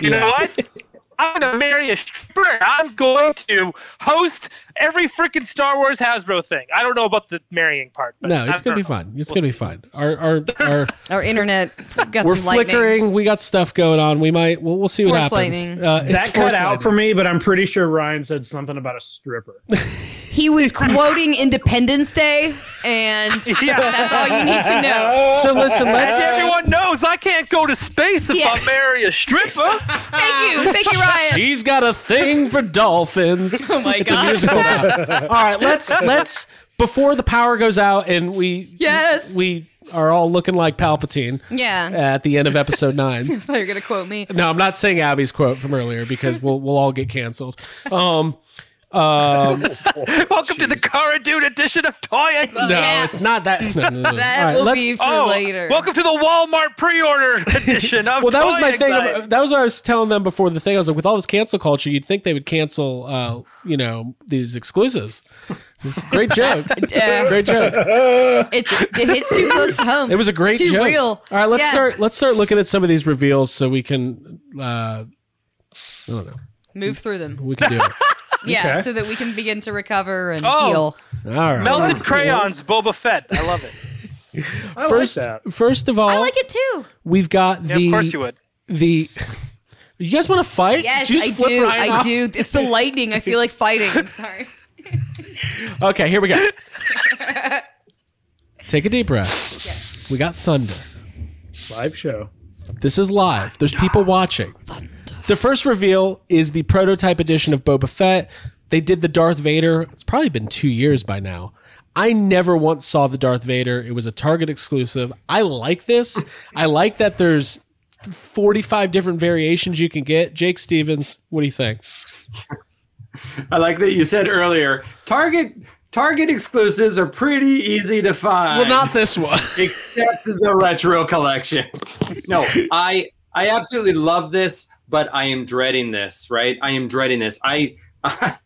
You Yeah. know what? I'm gonna marry a stripper. I'm going to host every freaking Star Wars Hasbro thing. I don't know about the marrying part. But No, it's I gonna be don't know. fun. It's We'll gonna be see. fun. Our our our Our internet got we're some lightning. flickering. We got stuff going on. We might. We'll, we'll see what happens. lightning. Uh, it's That cut force out lightning. for me, but I'm pretty sure Ryan said something about a stripper. He was quoting Independence Day, and Yeah. that's all you need to know. So listen, let's. everyone knows, I can't go to space if Yeah. I marry a stripper. Thank you, thank you, Ryan. She's got a thing for dolphins. Oh my it's God. a musical. All right, let's let's before the power goes out and we Yes. we are all looking like Palpatine Yeah, at the end of episode nine. I thought you were gonna quote me. No, I'm not saying Abby's quote from earlier because we'll we'll all get canceled. Um, um, Welcome to the Cara Dune edition of Toy and no, Yeah. it's not that. No, no, no. That All right, will let- be for Oh, later. welcome to the Walmart pre-order edition of well, that was my thing. Anxiety. about- That was what I was telling them before the thing. I was like, with all this cancel culture, you'd think they would cancel, uh, you know, these exclusives. Great joke. Yeah. Great joke. It's it hits too close to home. It was a great too joke. real. All right, let's Yeah. start. Let's start looking at some of these reveals so we can. Uh, I don't know. Move through them. We can do it. Yeah, Okay. so that we can begin to recover and Oh. heal. All right. Melted crayons, Boba Fett. I love it. I First, like that. first of all, I like it too. we've got Yeah, the of course you would. the. You guys want to fight? Yes, Did I flip do. Ryan I off? do. It's the lightning. I feel like fighting. I'm sorry. Okay, here we go. Take a deep breath. Yes. We got thunder. Live show. This is live. There's people watching. The first reveal is the prototype edition of Boba Fett. They did the Darth Vader. It's probably been two years by now. I never once saw the Darth Vader. It was a Target exclusive. I like this. I like that there's 45 different variations you can get. Jake Stevens, what do you think? I like that you said earlier. Target Target exclusives are pretty easy to find. Well, not this one. except the retro collection. No, I I absolutely love this, but I am dreading this. Right? I am dreading this. I,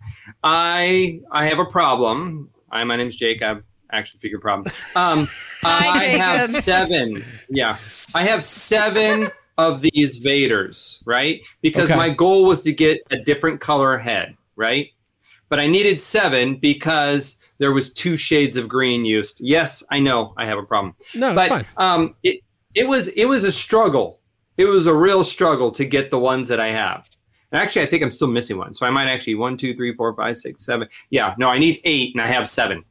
I, I have a problem. Hi, my name's Jake. I have action figure problem. Um, Hi, I have seven. Yeah, I have seven of these Vaders. Right? Because Okay. my goal was to get a different color head. Right? But I needed seven because there was two shades of green used. Yes, I know I have a problem No, it's but fine. um, it it was it was a struggle. It was a real struggle to get the ones that I have. And actually, I think I'm still missing one. So I might actually one, two, three, four, five, six, seven. Yeah, no, I need eight, and I have seven.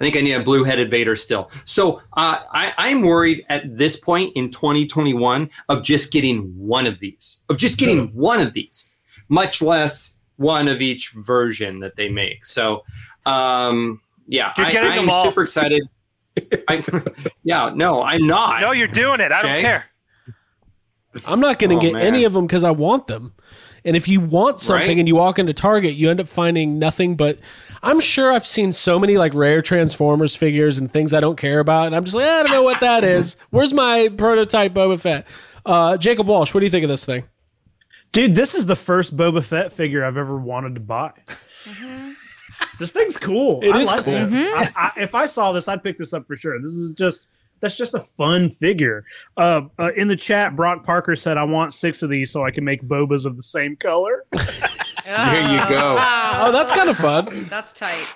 I think I need a blue-headed Vader still. So uh, I, I'm worried at this point in 2021 of just getting one of these, of just getting one of these, much less one of each version that they make. So um, yeah, You're I, getting them I'm all. super excited. I, yeah, no, I'm not. No, you're doing it. I don't care. I'm not going to Oh, get man. any of them because I want them. And if you want something Right? and you walk into Target, you end up finding nothing but. I'm sure I've seen so many like rare Transformers figures and things I don't care about, and I'm just like, "Eh, I don't know what that is. Where's my prototype Boba Fett? Uh, Jacob Walsh, what do you think of this thing? Dude, this is the first Boba Fett figure I've ever wanted to buy. this thing's cool. It I is like cool. this. I, I, if I saw this, I'd pick this up for sure. This is just that's just a fun figure. Uh, uh, in the chat, Brock Parker said, "I want six of these so I can make Bobas of the same color." There you go. Oh, that's kind of fun. That's tight.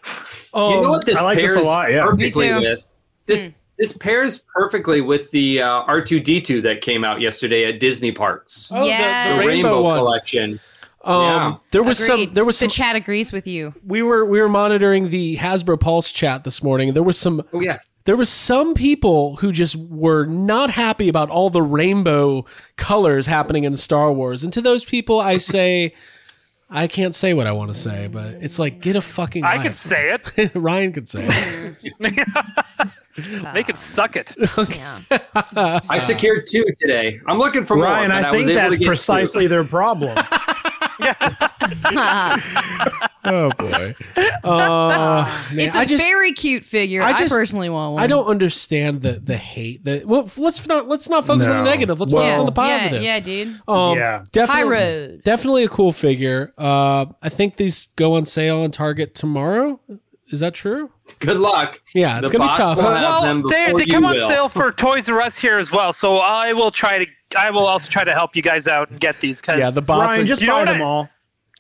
Oh, you know what this I like this pairs a lot, yeah. Perfectly with? This Hmm. this pairs perfectly with the uh, R2D2 that came out yesterday at Disney parks. Oh, the- Yes. the, the rainbow, Rainbow, one. collection. Um, Yeah. There was Agreed. some. There was some, the chat agrees with you. we were we were monitoring the Hasbro Pulse chat this morning. and There was some Oh yes. There was some people who just were not happy about all the rainbow colors happening in Star Wars. And to those people, I say, I can't say what I want to say, but it's like get a fucking. I life. can say it. Ryan could say. it. they can suck it. Yeah. I secured two today. I'm looking for more. Ryan, but I was think able that's get two. precisely their problem. oh boy. Uh, man, it's a I just very cute figure. I I, just- personally want one. I don't understand the the hate. The well, let's not let's not focus on the negative. Let's Well- focus on the positive. yeah, dude. Um, Yeah. definitely. High road. Definitely a cool figure. Uh, I think these go on sale on Target tomorrow. Is that true? Good luck. Yeah, it's The gonna be tough. Well, they, they you come on sale for Toys R Us here as well, so I will try to. I will also try to help you guys out and get these. Cause Yeah, the bots. Ryan, are, just You know buy them I- all.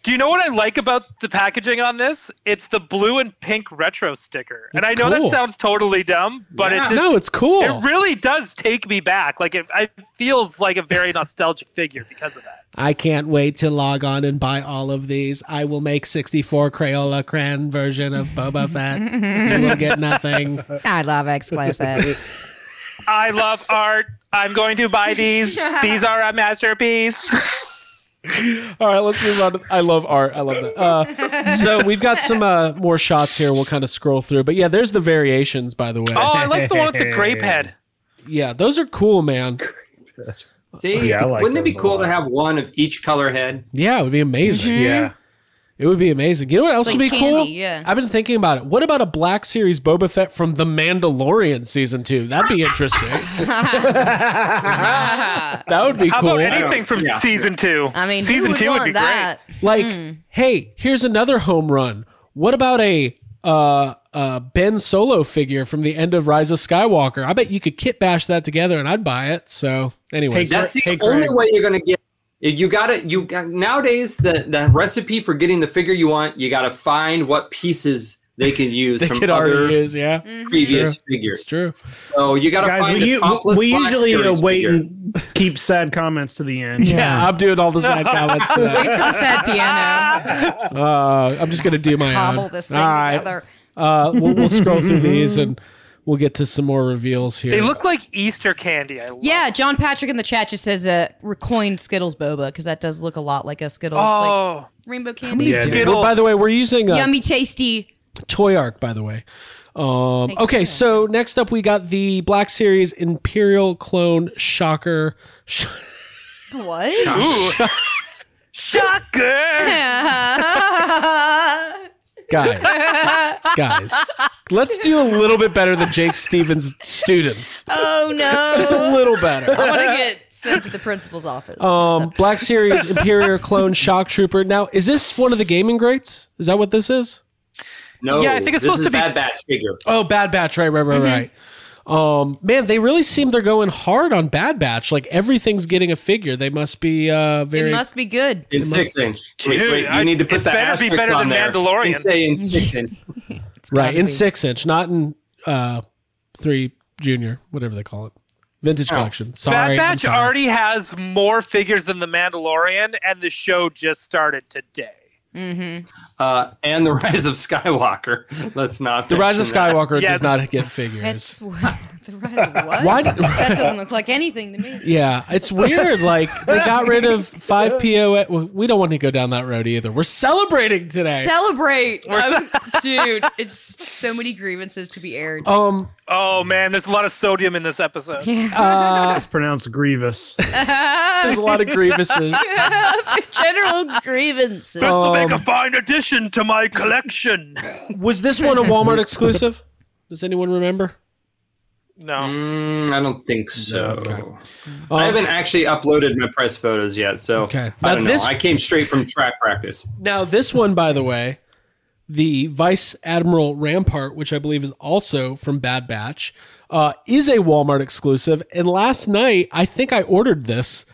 Do you know what I like about the packaging on this? It's the blue and pink retro sticker. and I know cool. that sounds totally dumb, but Yeah. it just no, it's cool. it really does take me back. Like it, it feels like a very nostalgic figure because of that. I can't wait to log on and buy all of these. I will make 64 Crayola crayon version of Boba Fett. you will get nothing. I love exclusive. I love art. I'm going to buy these. these are a masterpiece. All right, let's move on. To, I love art. I love that. Uh, so we've got some uh, more shots here. We'll kind of scroll through. But yeah, there's the variations, by the way. Oh, I like the one with the grape head. Yeah, those are cool, man. See, Yeah, like wouldn't it be cool to have one of each color head? Yeah, it would be amazing. Yeah. It would be amazing. You know what else like would be cool? yeah. I've been thinking about it. What about a Black Series Boba Fett from The Mandalorian season two? That'd be interesting. that would be How cool. about anything from Yeah. season two? I mean, season would two would be that? Like, Hmm. hey, here's another home run. What about a uh, uh, Ben Solo figure from the end of Rise of Skywalker? I bet you could kit bash that together, and I'd buy it. So, anyway, Hey, That's the Hey, only way you're gonna get. You got to You got, nowadays the the recipe for getting the figure you want. You got to find what pieces they can use they from could other already use. Yeah, previous True. figures. it's true. So you got to Guys, find we, a u- we usually uh, wait figure. and keep sad comments to the end. Yeah, I'm doing all the side comments Wait for the sad piano. Uh, I'm just gonna do my Cobble own. this thing All right. together. Uh, we'll, we'll scroll through these and we'll get to some more reveals here. They look like Easter candy. I love Yeah, John Patrick in the chat just says uh, recoined Skittles boba because that does look a lot like a Skittles, like Oh, rainbow candy. Yeah, Yeah, well, by the way, we're using uh, Yummy, tasty. Toy Arc, by the way. Um, okay, you. so next up we got the Black Series Imperial Clone Shocker. Sh- What? ooh. shocker! guys, guys, let's do a little bit better than Jake Stevens' students. Oh no! Just a little better. I want to get sent to the principal's office. Um, Black Series Imperial Clone Shock Trooper. Now, is this one of the gaming greats? Is that what this is? No, Yeah, I think it's supposed to be- Bad Batch figure. Oh, Bad Batch. Right, right, right, right. Um, man, they really seem they're going hard on Bad Batch. Like everything's getting a figure. They must be uh very. it must be good. In six inch. Wait, Dude, wait, I- you need to put that better be better on than there Mandalorian. and say in six inch. right in be. six inch, not in uh three junior, whatever they call it, vintage Oh. collection. Sorry, Bad Batch sorry. already has more figures than the Mandalorian, and the show just started today. Mm-hmm. Uh, and the Rise of Skywalker. Let's not. The Rise of. Skywalker Yes. does not get figures. That's what, the rise of what? Why did- that doesn't look like anything to me. Yeah, it's weird. Like they got rid of five PO. well, We don't want to go down that road either. We're celebrating today. Celebrate, was- dude! It's so many grievances to be aired. um, Oh man, there's a lot of sodium in this episode. uh, It's pronounced grievous. there's a lot of grievances. General grievances. This will make a Um, fine addition to my collection. Was this one a Walmart exclusive? Does anyone remember? No. Mm, I don't think so. Okay. I Um, haven't actually uploaded my press photos yet, so Okay. I Now don't this- know. I came straight from track practice. Now, this one, by the way, the Vice Admiral Rampart, which I believe is also from Bad Batch, uh, is a Walmart exclusive. And last night, I think I ordered this.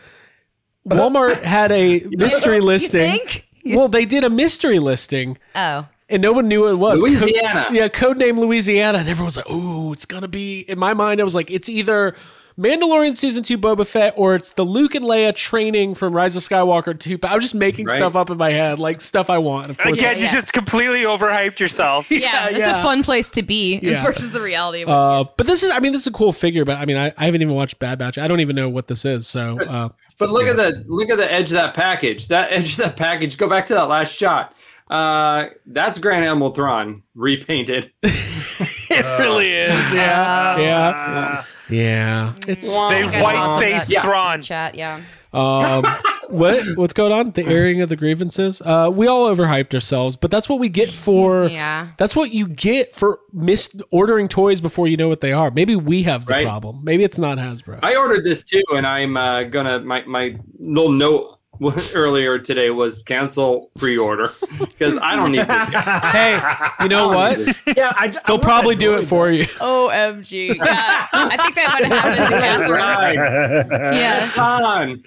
Walmart had a mystery listing. Think? Well, they did a mystery listing, Oh, and no one knew what it was. Louisiana. Code, yeah, codename Louisiana, and everyone was like, "Ooh, it's gonna be." In my mind, I was like, "It's either." Mandalorian season two Boba Fett, or it's the Luke and Leia training from Rise of Skywalker two. I was just making Right. stuff up in my head, like stuff I want. Of course, Again, Yeah. you just completely overhyped yourself. yeah, it's yeah. a fun place to be Yeah. versus the reality of it. Uh, but this is, I mean, this is a cool figure, but I mean, I, I haven't even watched Bad Batch. I don't even know what this is. So, uh, But look at the look at the edge of that package. That edge of that package. Go back to that last shot. Uh, that's Grand Admiral Thrawn repainted. it really is. Yeah. Oh. yeah. Yeah. It's, They I think I saw white some of faced. Thrawn. Chat, yeah. Um, what, what's going on? The airing of the grievances? Uh, we all overhyped ourselves, but that's what we get for, Yeah. that's what you get for mis ordering toys before you know what they are. Maybe we have the Right. problem. Maybe it's not Hasbro. I ordered this too, and I'm uh, gonna my my little note earlier today was cancel pre-order because I don't need this guy. hey, you know what? yeah, I, They'll probably do it for you. OMG. Yeah, I think that might have happened to Catherine. Right. Yeah. It's on.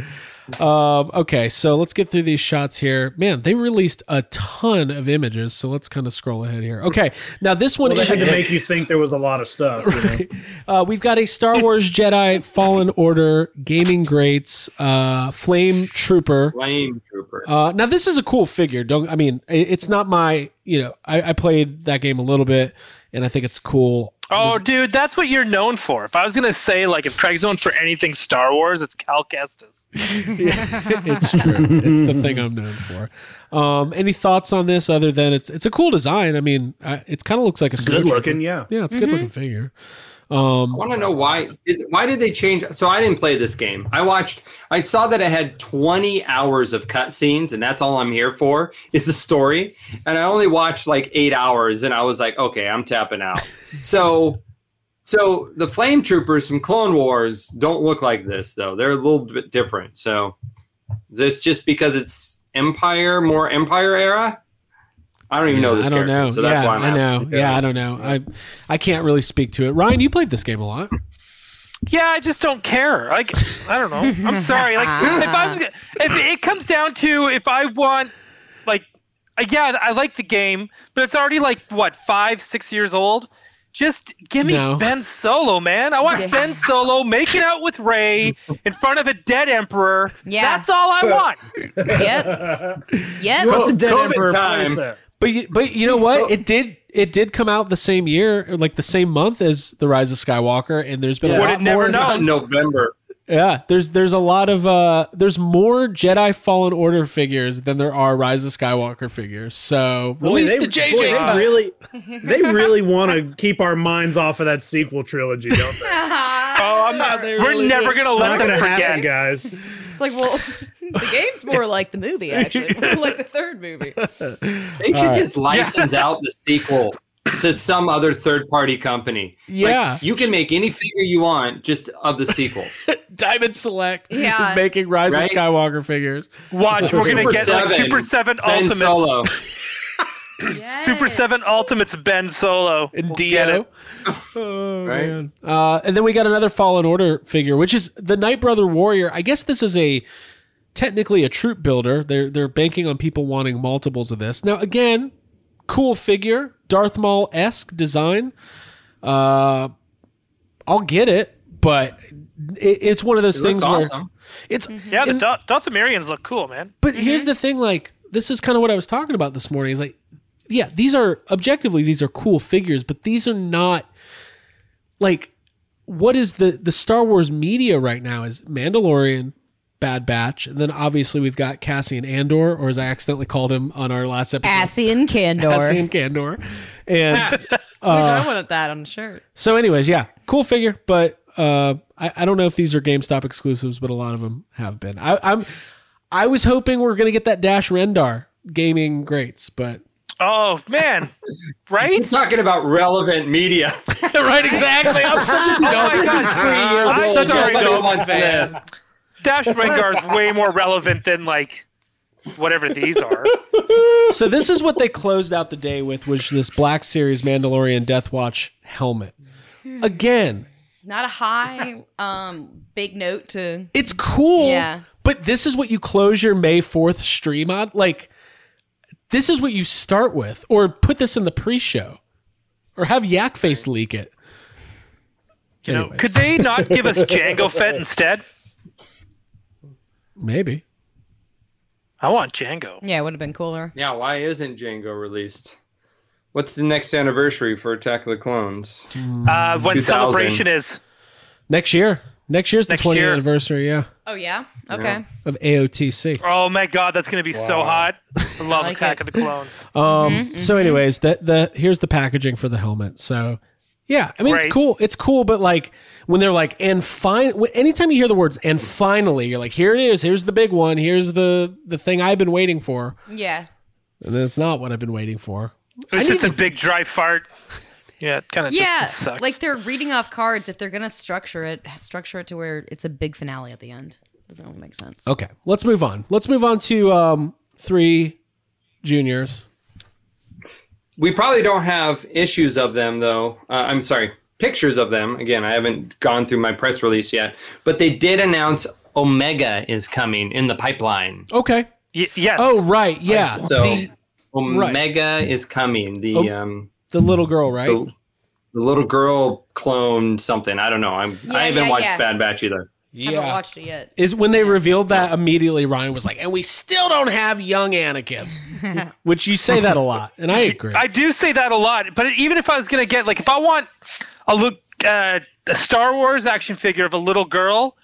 Um, okay, so let's get through these shots here. Man, they released a ton of images, so let's kind of scroll ahead here. Okay, now this one Well, they had to make you think there was a lot of stuff. You know? uh, we've got a Star Wars Jedi Fallen Order gaming greats uh, Flame Trooper. Flame Trooper. Uh, now this is a cool figure. Don't I mean it's not my you know I, I played that game a little bit and I think it's cool. Oh, dude, that's what you're known for. If I was gonna say, like, if Craig's known for anything Star Wars, it's Cal Kestis. it's true. it's the thing I'm known for. Um, any thoughts on this other than it's it's a cool design? I mean, uh, it kind of looks like a Good looking, yeah. Yeah, it's a good looking figure. Um, I want to know why. Did, why did they change? So I didn't play this game. I watched. I saw that it had 20 hours of cutscenes, and that's all I'm here for is the story. And I only watched like eight hours, and I was like, okay, I'm tapping out. so, so the Flame Troopers from Clone Wars don't look like this though. They're a little bit different. So, is this just because it's Empire, more Empire era? I don't even know this I don't character, know. so that's yeah, why I'm I know. Yeah, I don't know. I I can't really speak to it. Ryan, you played this game a lot. Yeah, I just don't care. Like, I don't know. I'm sorry. Like, if I'm, if it comes down to if I want, like, uh, yeah, I like the game, but it's already like what five, six years old. Just give me No. Ben Solo, man. I want Yeah. Ben Solo making out with Rey in front of a dead emperor. Yeah. That's all I want. Yep. Yep. Put the dead COVID emperor time. Place there. But you, but you know what? It did it did come out the same year, or like the same month as the Rise of Skywalker, and there's been a Would lot have never more. known. Not November. Yeah, there's there's a lot of uh there's more Jedi Fallen Order figures than there are Rise of Skywalker figures. So Boy, release they- the JJ. boy, they really, they really want to keep our minds off of that sequel trilogy, don't they? Oh, I'm not. They we're really never do. gonna Not let them forget. happen, guys. It's like, well, the game's more like the movie, actually. More like the third movie. They should All just license out the sequel to some other third party company. Like, Yeah. you can make any figure you want just of the sequels. Diamond Select Yeah. is making Rise Right? of Skywalker figures. Watch, we're gonna Super get like Super Seven ben Ultimates. Solo. Super Seven Ultimates Ben Solo. and We'll get Dio. it. Oh, Right? man. Uh, and then we got another Fallen Order figure, which is the Night Brother Warrior. I guess this is a technically a troop builder. They're they're banking on people wanting multiples of this. Now, again, cool figure, Darth Maul esque design. Uh, I'll get it, but it, it's one of those It things looks where awesome. it's Yeah, the and- Doth- Dathomirians look cool, man. But here's the thing, like this is kind of what I was talking about this morning. Is like, yeah, these are objectively these are cool figures, but these are not like what is the the Star Wars media right now is Mandalorian, Bad Batch, and then obviously we've got Cassian Andor, or as I accidentally called him on our last episode, Cassian Candor. Cassian Candor, and I wanted that on a shirt. so anyways, yeah, cool figure, but uh, I, I don't know if these are GameStop exclusives, but a lot of them have been. I, I'm I was hoping we are gonna get that Dash Rendar gaming greats, but Oh man, We're right? talking about relevant media. right, exactly. I'm such a Oh my dumb. God. I'm such a sorry, dumb Dome fan. Dash Rendar is way more relevant than like whatever these are. So this is what they closed out the day with, was this Black Series Mandalorian Death Watch helmet. Again, Not a high um big note to it's cool. Yeah. But this is what you close your May 4th stream on. Like, this is what you start with. Or put this in the pre show. Or have Yak Face leak it. You know, could they not give us Jango Fett instead? Maybe. I want Jango. Yeah, it would have been cooler. Yeah, why isn't Jango released? What's the next anniversary for Attack of the Clones? Uh, when 2000. celebration is Next year. Next year's the Next 20th year. anniversary, yeah, Oh yeah? Okay. of AOTC. oh my god, that's gonna be so hot. I love like Attack it. of the Clones. Um. So, anyways, the the here's the packaging for the helmet. So, yeah, I mean Right. it's cool. It's cool, but like when they're like, and fine. Anytime you hear the words "and finally," you're like, here it is. Here's the big one. Here's the the thing I've been waiting for, Yeah. and then it's not what I've been waiting for. It's just need a big dry fart. Yeah, it kind of Yeah. just sucks. Like they're reading off cards. If they're gonna structure it, structure it to where it's a big finale at the end. Doesn't really make sense. Okay, let's move on. Let's move on to um three juniors. We probably don't have issues of them, though. Uh, I'm sorry, pictures of them. Again, I haven't gone through my press release yet, but they did announce Omega is coming in the pipeline. Okay. Y- yes. Oh right, yeah. So the Omega is coming. The Oh, um the little girl, right? the, the little girl clone something. I don't know. I'm Yeah, I haven't yeah, watched yeah. Bad Batch either. I haven't watched it yet. is when they revealed that immediately Ryan was like, and we still don't have young Anakin. Which you say that a lot, and I agree. I do say that a lot, but even if I was gonna get like, if I want a look, uh, a Star Wars action figure of a little girl,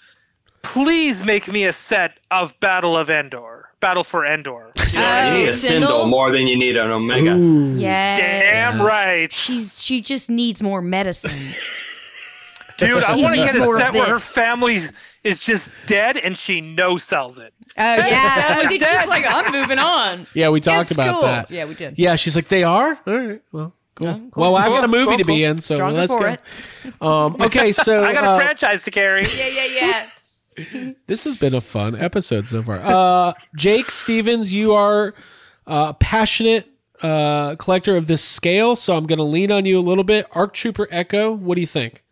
please make me a set of Battle of Endor, Battle for Endor. You know Oh, You need a Cindel? Cindel more than you need an Omega. Yeah. Damn right, She's she just needs more medicine. Dude. I want to get a set where her this. family is just dead and she no sells it. Oh yeah. was dead. she's like, I'm moving on. yeah, we talked It's about cool. that. Yeah, we did. Yeah, she's like, they are? All right. Well, cool. Yeah, cool. Well, I've got a movie cool, to be cool. in, so Stronger let's go. Um, okay, so I got a uh, franchise to carry. Yeah, yeah, yeah. this has been a fun episode so far. Uh, Jake Stevens, you are a passionate uh, collector of this scale, so I'm going to lean on you a little bit. Arc Trooper Echo, what do you think?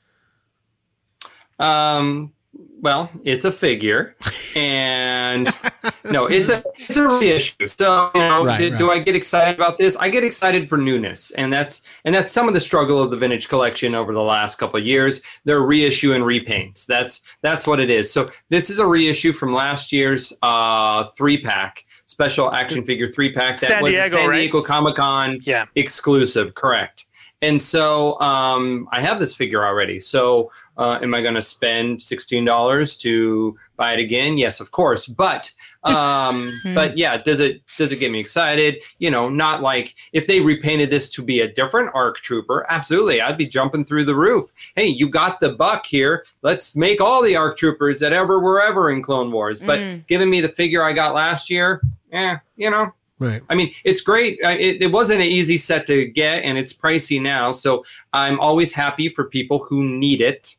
Um, well, it's a figure, and no, it's a it's a reissue. So you know, Right, do, do right. I get excited about this? I get excited for newness, and that's and that's some of the struggle of the vintage collection over the last couple of years. They're reissue and repaints. That's that's what it is. So this is a reissue from last year's uh three pack special action figure three pack that San was Diego, a San right? Diego Comic Con Yeah. exclusive. Correct. And so um, I have this figure already. So uh, am I going to spend sixteen dollars to buy it again? Yes, of course. But um, but yeah, does it does it get me excited? You know, not like if they repainted this to be a different ARC Trooper. Absolutely, I'd be jumping through the roof. Hey, you got the buck here. Let's make all the ARC Troopers that ever were ever in Clone Wars. But Mm. giving me the figure I got last year, eh, you know, Right. I mean, it's great. It, it wasn't an easy set to get, and it's pricey now. So I'm always happy for people who need it,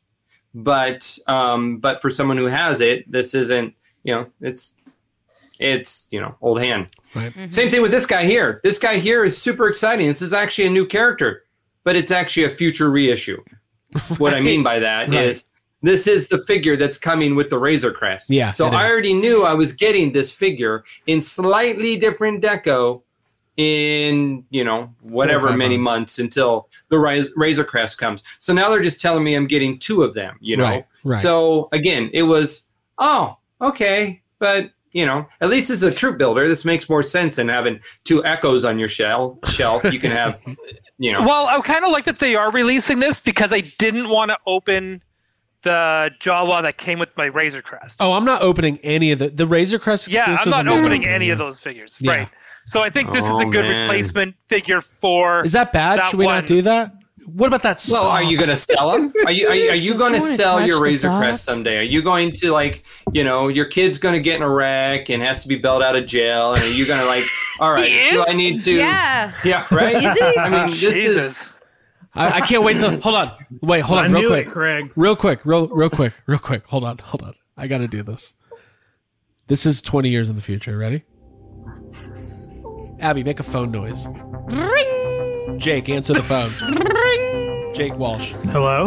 but um, but for someone who has it, this isn't. You know, it's it's you know old hand. Right. Same thing with this guy here. This guy here is super exciting. This is actually a new character, but it's actually a future reissue. What I mean by that is Right. This is the figure that's coming with the Razor Crest. Yeah, So I is. already knew I was getting this figure in slightly different deco in you know whatever many months. months. until the Raz- Razor Crest comes. So now they're just telling me I'm getting two of them. You know. Right, right. So again, it was oh okay, but you know at least it's a troop builder. This makes more sense than having two echoes on your shell shelf. You can have you know. Well, I kind of like that they are releasing this because I didn't want to open the Jawa that came with my Razor Crest. Oh, I'm not opening any of the the Razor Crest. yeah, I'm exclusives, not opening opening, any yeah. of those figures. Yeah. Right. So I think this is a Oh, good man. replacement figure for. Is that bad? That Should we one. not do that? What about that? Well, are you going to sell them? Are you are you, are you going to sell your Razor soft? Crest someday? Are you going to like you know your kid's going to get in a wreck and has to be bailed out of jail? And are you going to like all right? Do? I need to? Yeah. Yeah. Right. Is he? I mean, this is Jesus. I, I can't wait to Hold on. Wait. Hold I on. Real knew quick. it, Craig. Real quick. Real real quick. Real quick. Hold on. Hold on. I got to do this. This is 20 years in the future. Ready? Abby, make a phone noise. Jake, answer the phone. Jake Walsh. Hello.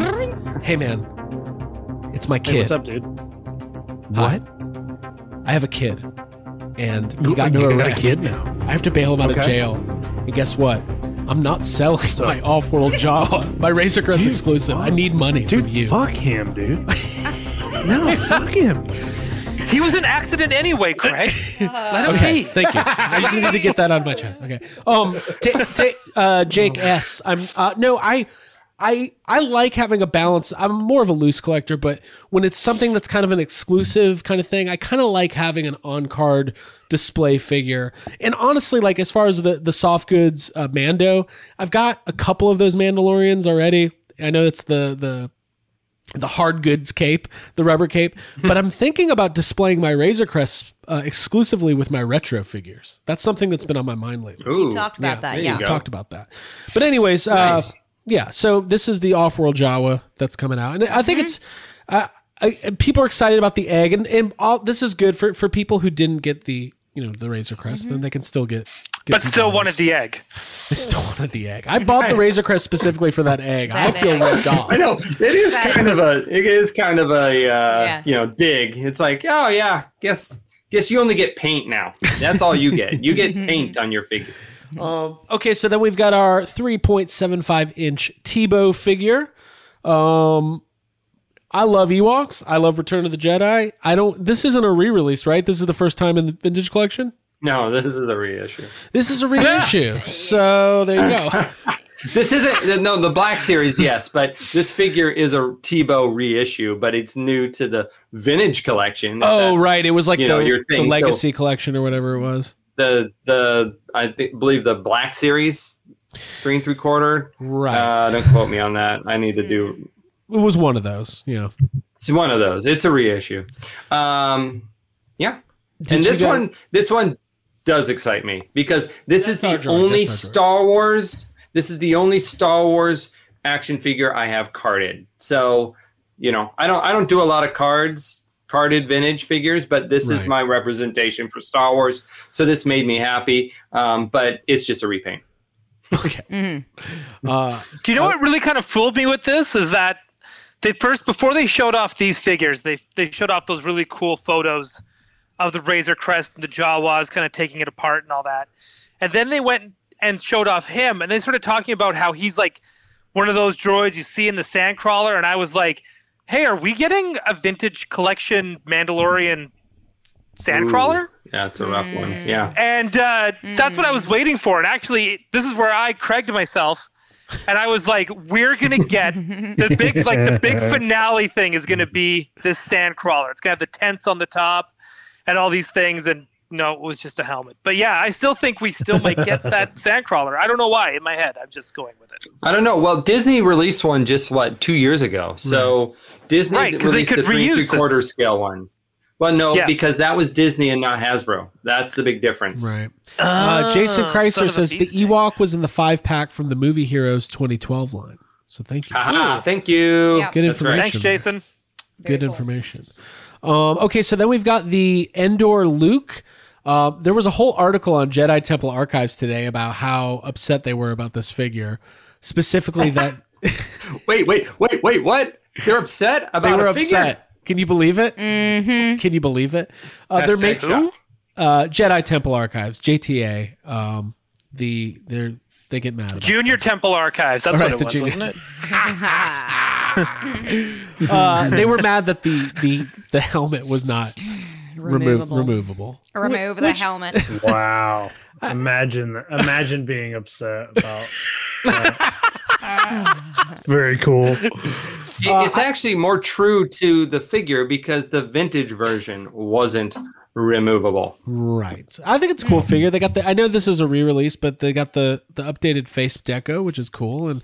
Hey, man. It's my Hey, kid. what's up, dude? What? I have a kid, and he You- got you into a got a wreck. kid now? I have to bail him out of jail. And guess what? I'm not selling my off-world Jawa, my Razor Crest Dude, exclusive. I need money Dude, from you. fuck him, dude. no, fuck him. He was an accident anyway, Craig. Let him Okay, be. thank you. I just needed to get that on my chest. Okay. Um, ta ta- uh, Jake S. I'm uh, no, I, I, I like having a balance. I'm more of a loose collector, but when it's something that's kind of an exclusive kind of thing, I kind of like having an on card display figure. And honestly, like as far as the the soft goods uh, Mando, I've got a couple of those Mandalorians already. I know it's the the the hard goods cape, the rubber cape. but I'm thinking about displaying my Razor Crest uh, exclusively with my retro figures. That's something that's been on my mind lately. Ooh. Talked about Yeah, that. Yeah. you We've talked about that. But anyways, Nice. uh, yeah. So this is the off-world Jawa that's coming out, and I think Mm-hmm. it's. Uh, I, people are excited about the egg, and, and all this is good for, for people who didn't get the you know the Razor Crest. Mm-hmm. Then they can still get. get But still dollars. wanted the egg. They still wanted the egg. I bought the Razor Crest specifically for that egg. I That feel ripped off. I know it is kind of a it is kind of a uh, Yeah. you know dig. It's like oh yeah, guess guess you only get paint now. That's all you get. You get paint on your figure. Um, okay, so then we've got our 3.75 inch Teebo figure. Um, I love Ewoks. I love Return of the Jedi. I don't. This isn't a re-release, right? This is the first time in the vintage collection. No, this is a reissue. This is a reissue. so there you go. This isn't no the Black Series, yes, but this figure is a Teebo reissue, but it's new to the vintage collection. Oh, right. It was like you the, know, your the thing. So- Legacy collection or whatever it was. The the I thi- believe the Black Series three and three quarter. Right. Uh, don't quote me on that. I need to do it was one of those. You know. It's one of those. It's a reissue. Um, yeah. Did and this guys- one, this one does excite me because this is the only Death Star droid. Star Wars. This is the only Star Wars action figure I have carded. So, you know, I don't, I don't do a lot of cards, carded vintage figures, but this is my representation for Star Wars. So this made me happy. Um, but it's just a repaint. Okay. Mhm. Uh, Do you know what really kind of fooled me with this is that they first before they showed off these figures, they they showed off those really cool photos of the Razor Crest and the Jawas kind of taking it apart and all that. And then they went and showed off him and they started talking about how he's like one of those droids you see in the Sandcrawler and I was like, "Hey, are we getting a vintage collection Mandalorian Sandcrawler?" Yeah, it's a rough one. Yeah. And uh, that's what I was waiting for. And actually, this is where I Craiged myself and I was like, we're gonna get the big like the big finale thing is gonna be this sand crawler. It's gonna have the tents on the top and all these things, and no, it was just a helmet. But yeah, I still think we still might get that sand crawler. I don't know why in my head. I'm just going with it. I don't know. Well, Disney released one just what two years ago. So Disney Right, 'cause they released could a three and reuse it. three quarter scale one. Well, no, Yeah. because that was Disney and not Hasbro. That's the big difference. Right. Uh, Jason Oh, Chrysler says the beast. Ewok was in the five pack from the Movie Heroes 2012 line. So thank you. Haha, thank you. Yeah. Good That's right. information. Thanks, Jason. Very Good cool. information. Um, okay, so then we've got the Endor Luke. Uh, there was a whole article on Jedi Temple Archives today about how upset they were about this figure. Specifically, that Wait, wait, wait, wait. What? They're upset about they were a figure? upset. Can you believe it? Mm-hmm. Can you believe it? Uh, they're Hashtag making uh, Jedi Temple Archives (JTA). Um, the they're they get mad. About Junior Temple Archives. That's All what right, it was, the junior- wasn't it? uh, they were mad that the the the helmet was not remo- Removable. removable. Remove the helmet. Wow. Imagine imagine being upset about that. Very cool. It- it's actually more true to the figure because the vintage version wasn't removable. Right. I think it's a cool figure. They got the. I know this is a re-release, but they got the the updated face deco, which is cool, and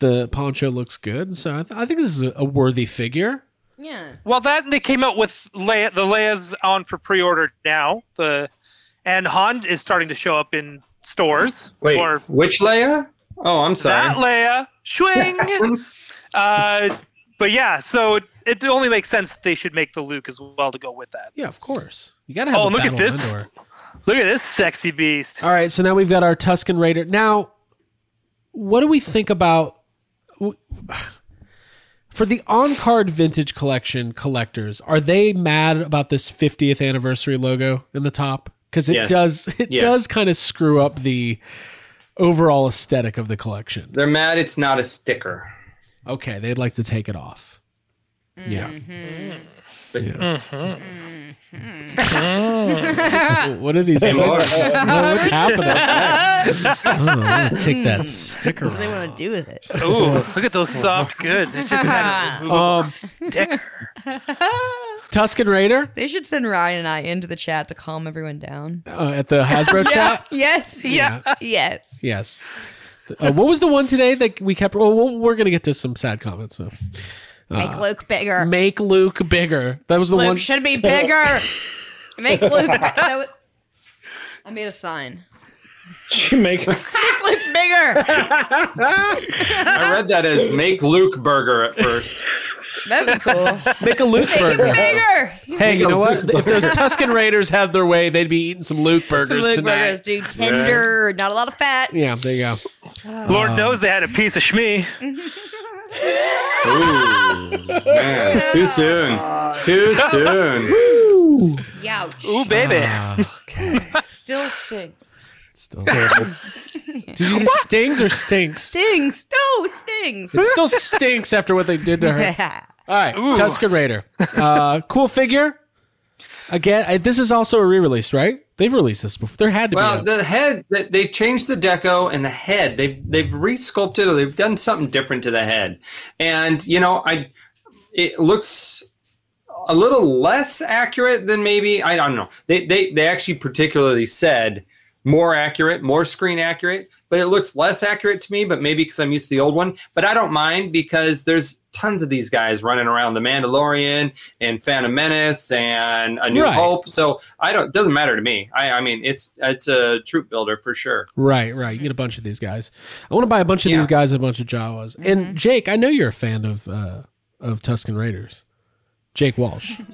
the poncho looks good. So I, th- I think this is a, a worthy figure. Yeah. Well, that they came out with Leia. The Leia's on for pre-order now. The and Han is starting to show up in stores. Wait, or which Leia? Oh, I'm sorry. that Leia. Swing. uh, but yeah, so it, it only makes sense that they should make the Luke as well to go with that. Yeah, of course. You got to have. Oh, a look at this. Endor. Look at this sexy beast. All right, so now we've got our Tusken Raider. Now, what do we think about for the on-card vintage collection collectors? Are they mad about this 50th anniversary logo in the top? Because it Yes. does it Yes. does kind of screw up the overall aesthetic of the collection. They're mad it's not a sticker. Okay, they'd like to take it off. Yeah. what are these? Say. What- what's happening? oh, I'm gonna take that sticker What do they want to do with it? Ooh, look at those soft goods. It's just kind of Um, sticker. Tusken Raider They should send Ryan and I into the chat to calm everyone down. uh, at the Hasbro chat. Yes. Yeah. Yes. Yes. Uh, what was the one today that we kept? Well, we'll- we're gonna get to some sad comments. So Make Luke bigger. make Luke bigger. That was the one Luke one. should be bigger. Make Luke. that was- I made a sign. You make Make Luke bigger. I read that as make Luke burger at first. That'd be cool. make a Luke burger. bigger. Hey, you know what? If those Tusken Raiders had their way, they'd be eating some Luke burgers Some Luke tonight. burgers, dude. Tender, not a lot of fat. Yeah, there you go. Lord Um, knows they had a piece of Shmi. Ooh, man. Too soon. Too soon. Youch. Ooh, baby. Ah, okay. Still stinks. Still Did you say stings or stinks? Stings. No, stings. It still stinks after what they did to her. All right, Ooh. Tusken Raider. Uh, cool figure. Again, I, this is also a re-release, right? They've released this before. There had to Well, be. A, the head they- they've changed the deco and the head. They've they've resculpted or they've done something different to the head. And you know, I it looks a little less accurate than maybe I don't know. They they they actually particularly said more accurate, more screen accurate, but it looks less accurate to me, but maybe because I'm used to the old one. But I don't mind because there's tons of these guys running around the Mandalorian and Phantom Menace and A New Right. Hope. So I don't doesn't matter to me. I, I mean it's it's a troop builder for sure. right, right. You get a bunch of these guys. I want to buy a bunch of Yeah. these guys a bunch of Jawas. And Jake, I know you're a fan of uh, of Tusken Raiders. Jake Walsh.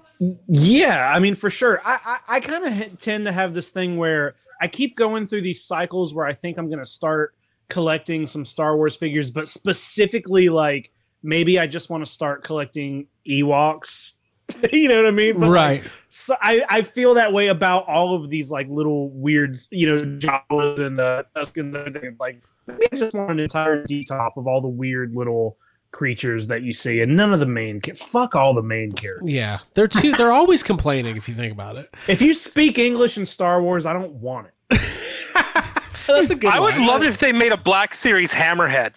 Yeah, I mean for sure. I I, I kind of tend to have this thing where I keep going through these cycles where I think I'm going to start collecting some Star Wars figures, but specifically like maybe I just want to start collecting Ewoks. you know what I mean? But, like, right. so I, I feel that way about all of these like little weird, you know, Jawas and uh, Tuskens and everything. Like, maybe I just want an entire detox of all the weird little creatures that you see, and none of the main fuck all the main characters. Yeah, they're too. They're always complaining. If you think about it, If you speak English in Star Wars, I don't want it. that's a good. I would love if they made a Black Series Hammerhead.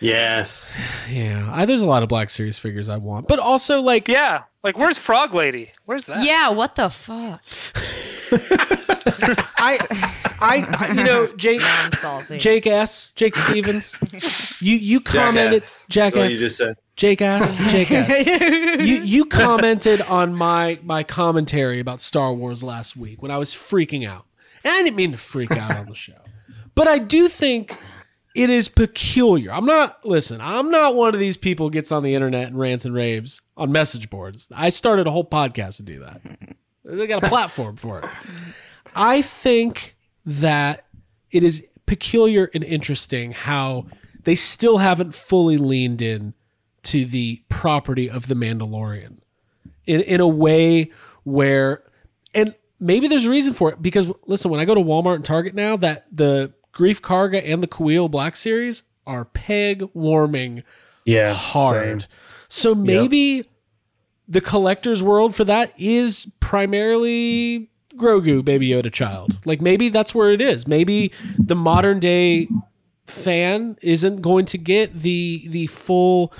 Yes. Yeah, I, there's a lot of Black Series figures I want, but also like Yeah. Like, where's Frog Lady? Where's that? Yeah, what the fuck? I, I, I- you know, Jake, Now Jake S, Jake Stevens, you you commented, Jackass. That's Jackass, what you just said. Jake ass, Jake ass. you you commented on my my commentary about Star Wars last week when I was freaking out. And I didn't mean to freak out on the show. But I do think it is peculiar. I'm not listen, I'm not one of these people who gets on the internet and rants and raves on message boards. I started a whole podcast to do that. They got a platform for it. I think that it is peculiar and interesting how they still haven't fully leaned in to the property of the Mandalorian in in a way where and maybe there's a reason for it because listen when I go to Walmart and Target now that the Greef Karga and the Kuil Black series are peg warming Yeah, hard. same. So maybe the collector's world for that is primarily Grogu, Baby Yoda child. Like maybe that's where it is. Maybe the modern day fan isn't going to get the the full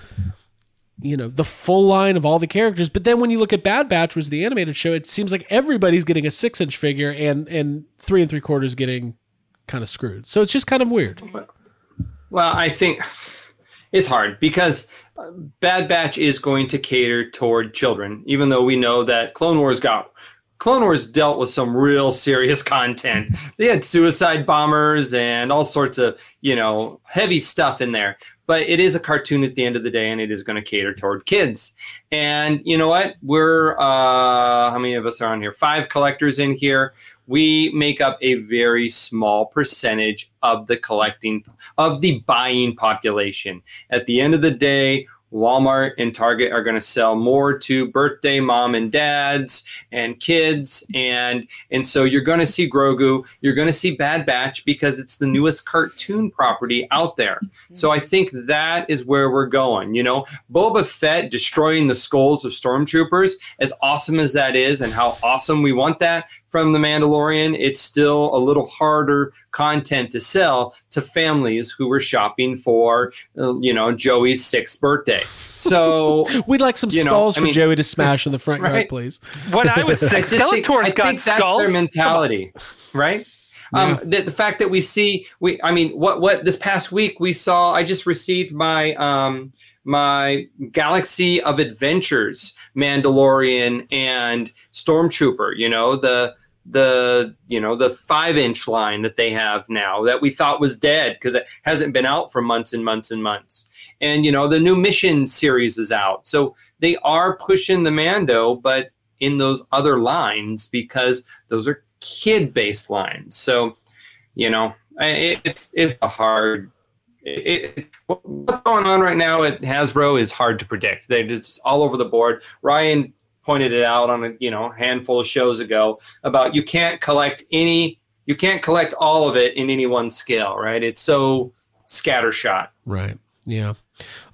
you know the full line of all the characters but then when you look at bad batch was the animated show it seems like everybody's getting a six inch figure and and three and three quarters getting kind of screwed so it's just kind of weird Well, I think it's hard because Bad Batch is going to cater toward children, even though we know that Clone Wars got. Clone Wars dealt with some real serious content. They had suicide bombers and all sorts of, you know, heavy stuff in there. But it is a cartoon at the end of the day, and it is going to cater toward kids. And you know what? We're uh, how many of us are on here? Five collectors in here. We make up a very small percentage of the collecting of the buying population. At the end of the day, Walmart and Target are going to sell more to birthday mom and dads and kids and and so you're going to see Grogu, you're going to see Bad Batch because it's the newest cartoon property out there. Mm-hmm. So I think that is where we're going, you know. Boba Fett destroying the skulls of stormtroopers as awesome as that is and how awesome we want that from the Mandalorian, it's still a little harder content to sell to families who were shopping for, uh, you know, Joey's sixth birthday. So we'd like some You know, skulls I for mean- Joey to smash in the front yard please When I was I six, just think- Skeletor's I got think that's skulls. their mentality, right? Um, the, the fact that we see, we, I mean, what, what this past week we saw, I just received my, um, my Galaxy of Adventures Mandalorian and Stormtrooper. You know the the you know the five inch line that they have now that we thought was dead because it hasn't been out for months and months and months. And you know the new mission series is out, so they are pushing the Mando, but in those other lines because those are kid based lines. So you know it, it's it's a hard it, it, what's going on right now at Hasbro is hard to predict. They're just all over the board. Ryan pointed it out on a you know handful of shows ago about you can't collect any, you can't collect all of it in any one scale, right? It's so scattershot. Right. Yeah.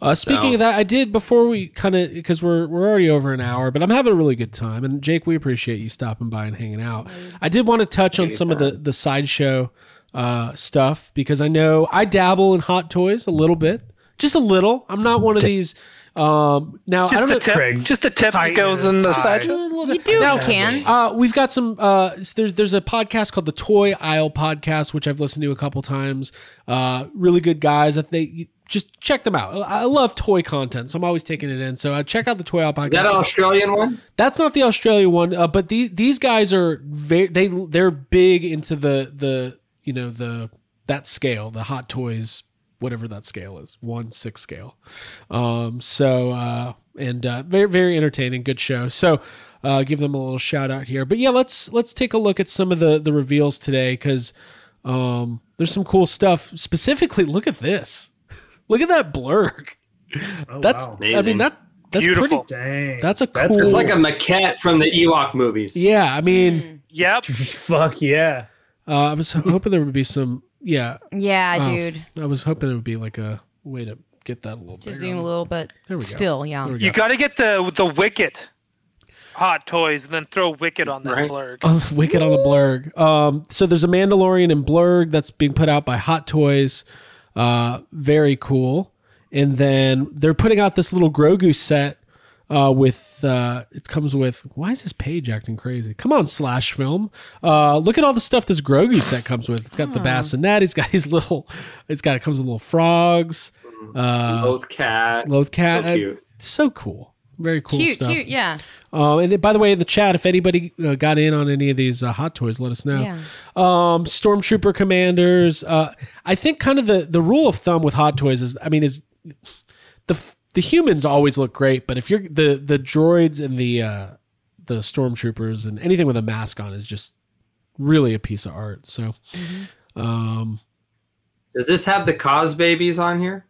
Uh, speaking So- of that, I did before we kind of because we're we're already over an hour, but I'm having a really good time. And Jake, we appreciate you stopping by and hanging out. I did want to touch on some of the the sideshow uh, stuff because I know I dabble in hot toys a little bit, just a little. I'm not one of these. Um, now I Just don't a know. tip. Craig, Just a tip that goes in the tie. side. You do Now- can. Uh, we've got some. Uh, there's there's a podcast called the Toy Aisle Podcast, which I've listened to a couple times. Uh, really good guys. That they just check them out. I love toy content, so I'm always taking it in. So uh, check out the Toy Aisle Podcast. That Australian one? That's not the Australian one, uh, but these these guys are very they they're big into the the you know the that scale, the hot toys, whatever that scale is, one six scale. Um, so uh, and uh, very very entertaining, good show. So uh, give them a little shout out here. But yeah, let's let's take a look at some of the the reveals today because um, there's some cool stuff. Specifically, look at this. Look at that blurrg. Oh, That's wow. I mean that that's Beautiful. pretty. Dang. That's a That's cool- It's like a maquette from the Ewok movies. Yeah, I mean. Yep. Fuck yeah. Uh, I was hoping there would be some. Yeah, Yeah, Oh. dude. I was hoping it would be like a way to get that a little To bigger. zoom a little bit. There we go. Still, yeah. There we go. You got to get the the Wicket hot toys and then throw Wicket on that Right. blurrg. Oh, Wicket on the Blurrg. Um, so there's a Mandalorian and Blurrg that's being put out by Hot Toys. Uh, very cool. and then they're putting out this little Grogu set uh, with uh, it comes with why is this page acting crazy? Come on, slash film. Uh, look at all the stuff this Grogu set comes with. It's got the bassinet. He's got his little. It's got it comes with little frogs. Uh, Loth cat. Loth cat. So cute. So cool. Very cool cute, stuff. cute, yeah. Um, and by the way, in the chat, if anybody uh, got in on any of these uh, hot toys, let us know. Yeah. Um, Stormtrooper commanders. Uh, I think kind of the the rule of thumb with hot toys is, I mean, is the the humans always look great, but if you're the the droids and the uh, the stormtroopers and anything with a mask on is just really a piece of art. So, um, Does this have the Cosbabies on here?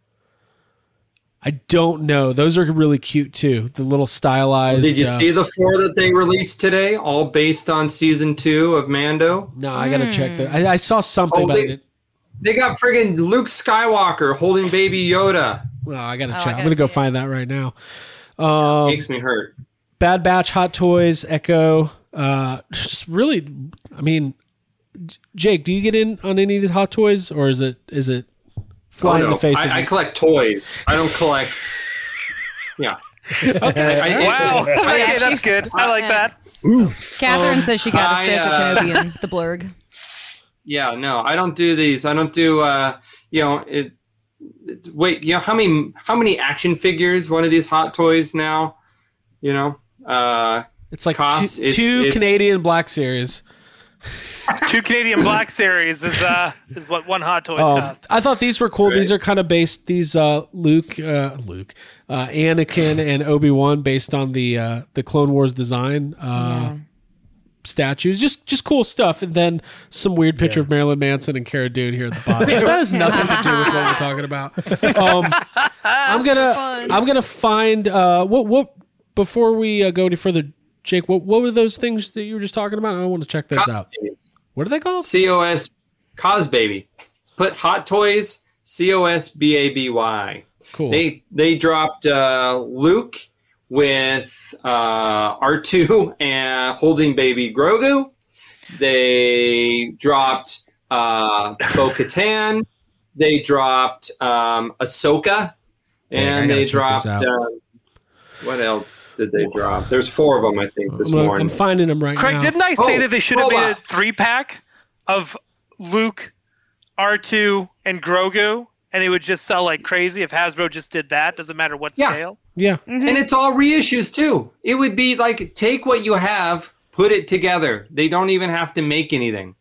I don't know. Those are really cute too. The little stylized. Did you uh, see the four that they released today? All based on season two of Mando. No, I gotta check that. I, I saw something, but I Holding, didn't. they got friggin' Luke Skywalker holding baby Yoda. Well, I gotta Oh, I check. I'm gonna go see it. find that right now. Um, Makes me hurt. Bad Batch, Hot Toys, Echo. Uh, just really, I mean, Jake, do you get in on any of these Hot Toys, or is it is it flying Oh, in the face? I, of I collect toys. I don't collect. Yeah. okay. I- I- Wow. I- okay, that's good. I like that. Catherine says she got a Ahsoka uh, Kenobi and the blurrg. Yeah, no, I don't do these. I don't do. uh You know, it. It's, wait, you know how many how many action figures one of these hot toys now? You know, uh It's like costs, two, it's- two it's- Canadian Black Series. Two Canadian Black Series is uh is what one Hot Toys Um, cost. I thought these were cool. These are kind of based. These uh, Luke, uh, Luke, uh, Anakin, and Obi Wan, based on the uh, the Clone Wars design uh, statues. Just just cool stuff. And then some weird picture of Marilyn Manson and Cara Dune here at the bottom. that has nothing to do with what we're talking about. Um, I'm gonna fun. I'm gonna find uh, what what before we uh, go any further. Jake, what what were those things that you were just talking about? I want to check those cos out. babies. What are they called? COS Cosbaby. Put hot toys C O S B A B Y. Cool. They they dropped uh, Luke with uh, R2 and holding baby Grogu. They dropped uh, Bo Katan. They dropped um, Ahsoka. And gotta they dropped. Um, what else did they drop? There's four of them, I think, this I'm, morning. I'm finding them right Craig, now. didn't I say Oh, that they should have made a robot. three pack of Luke, R2, and Grogu, and they would just sell like crazy if Hasbro just did that? Doesn't matter what Yeah. scale. yeah. And it's all reissues too. It would be like take what you have, put it together. They don't even have to make anything.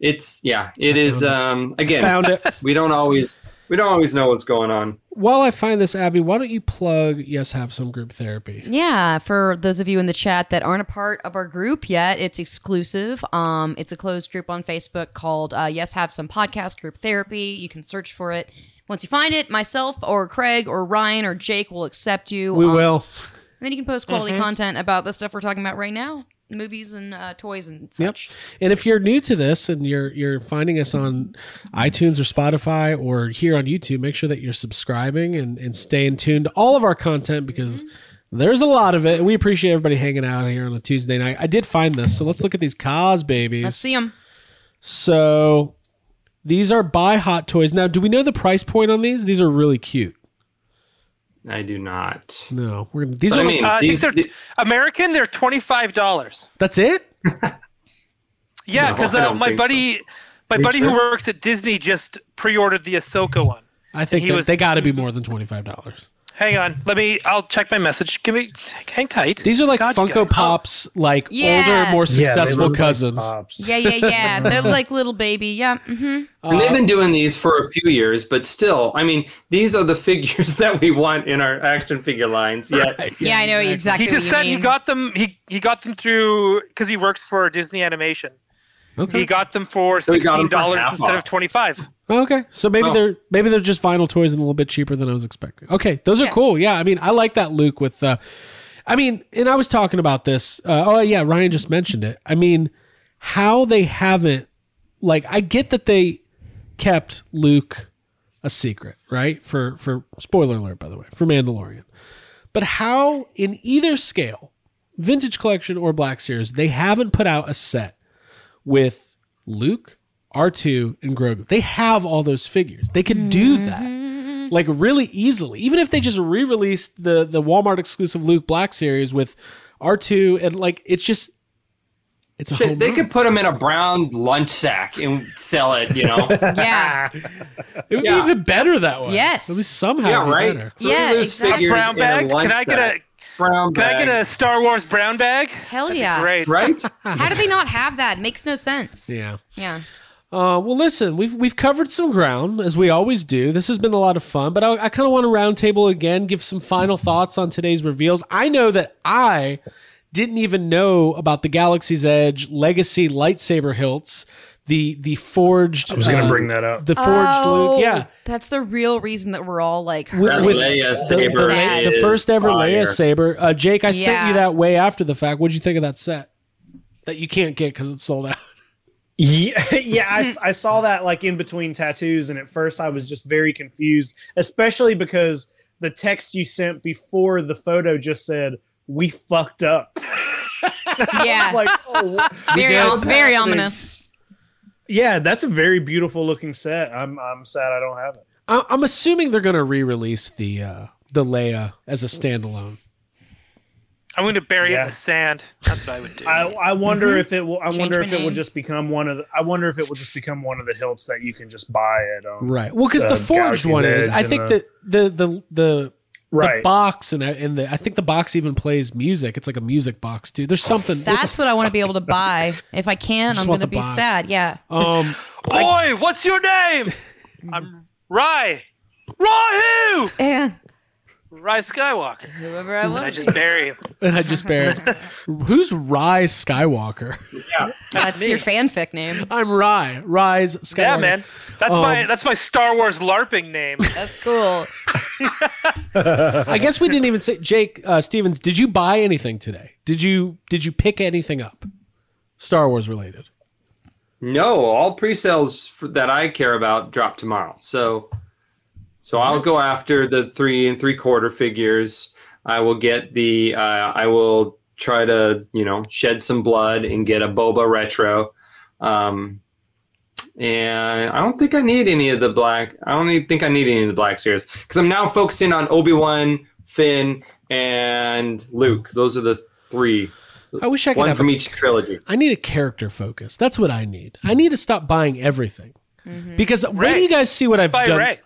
It's yeah, it is um again, Found it. we don't always we don't always know what's going on. While I find this, Abby, why don't you plug Yes Have Some Group Therapy? Yeah, for those of you in the chat that aren't a part of our group yet, it's exclusive. Um, it's a closed group on Facebook called uh, Yes Have Some Podcast Group Therapy. You can search for it. Once you find it, myself or Craig or Ryan or Jake will accept you. We Um, will. And then you can post quality content about the stuff we're talking about right now, movies and uh, toys and Yep. such. And if you're new to this and you're you're finding us on iTunes or Spotify or here on YouTube, make sure that you're subscribing and, and staying tuned to all of our content because there's a lot of it. We appreciate everybody hanging out here on a Tuesday night. I did find this, so let's look at these Cosbabies. Let's see them. So these are buy hot toys. Now, do we know the price point on these? These are really cute. I do not. No, we're gonna. These But are I mean, Uh, I think these, they're American. They're twenty five dollars. that's it. Yeah, because I uh, my think so. buddy, my Are you buddy who works at Disney just pre ordered the Ahsoka one. I think He was- they got to be more than twenty five dollars. Hang on, let me. I'll check my message. Give me, hang tight. These are like God, Funko guys. Pops, like Yeah. older, more successful look like cousins. pops. Yeah, yeah, yeah. They're like little baby. Yeah. hmm and they've been doing these for a few years, but still, I mean, these are the figures that we want in our action figure lines. Yet, Yeah, I know exactly. he just what said you he got them. He he got them through because he works for Disney Animation. Okay. He got them for So sixteen dollars half instead off. of twenty five. Okay, so maybe Oh. they're maybe they're just vinyl toys and a little bit cheaper than I was expecting. Okay, those are Yeah. cool. Yeah, I mean, I like that Luke with. Uh, I mean, and I was talking about this. Uh, oh yeah, Ryan just mentioned it. I mean, how they haven't like I get that they kept Luke a secret, right? For for spoiler alert, by the way, for Mandalorian. But how in either scale, vintage collection or Black Series, they haven't put out a set with Luke, R2, and Grogu. They have all those figures. They could do mm-hmm. that. like really easily. Even if they just re-released the the Walmart exclusive Luke Black series with R2 and like it's just it's a Shit, they run. could put them in a brown lunch sack and sell it. You know. Yeah. it would yeah. be even better that way. Yes. At least somehow yeah, be right. better. Yeah, exactly. figures brown bag? Can I get a bag. Brown Can I bag? get a Star Wars brown bag? Hell yeah. Great. right? How do they not have that? Makes no sense. Yeah. Yeah. Uh, well, listen, we've we've covered some ground as we always do. This has been a lot of fun, but I, I kind of want to roundtable again, give some final thoughts on today's reveals. I know that I didn't even know about the Galaxy's Edge Legacy lightsaber hilts, the the forged. I was gonna uh, bring that up. the forged Oh, Luke. Yeah, That's the real reason that we're all like With- That with Leia the, saber the, the first ever Leia saber. Uh, Jake, I sent you that way after the fact. What'd you think of that set? That you can't get because it's sold out. Yeah, yeah, I, s- I saw that like in between tattoos, and at first I was just very confused, especially because the text you sent before the photo just said "we fucked up." I Yeah. was like, oh, very, very happening? ominous. Yeah, that's a very beautiful looking set. I'm I'm sad I don't have it. I- I'm assuming they're going to re-release the uh, the Leia as a standalone. I'm going to bury it Yeah. in the sand. That's what I would do. I, I wonder if it will. I Change wonder my if it will name. just become one of. The, I wonder if it will just become one of the hilts that you can just buy at. Um, Right. Well, because The the forged Galaxy's one is. Edge I and think the- that the the the the box and and the I think the box even plays music. It's like a music box too. There's something. That's what I want to be able to buy. If I can, Just I'm going to be box. sad. Yeah. Um. Oi, what's your name? I'm Rye. Rye who? Yeah. Rye Skywalker. Whoever I And want I just bury him. And I just buried. Who's Rye Skywalker? Yeah, that's your fanfic name. I'm Rye. Rise Skywalker. Yeah, man. That's Um, my that's my Star Wars LARPing name. That's cool. I guess we didn't even say Jake uh, Stevens. Did you buy anything today? Did you did you pick anything up, Star Wars related? No, all pre-sales for, that I care about drop tomorrow. So, so I'll go after the three and three quarter figures. I will get the. Uh, I will try to you know shed some blood and get a Boba retro. Um, and I don't think I need any of the black. I don't even think I need any of the black series because I'm now focusing on Obi Wan, Finn, and Luke. Those are the three. I wish I could One have from a- each trilogy. I need a character focus. That's what I need. I need to stop buying everything. Because when Rey. do you guys see what Just I've buy done? Rey.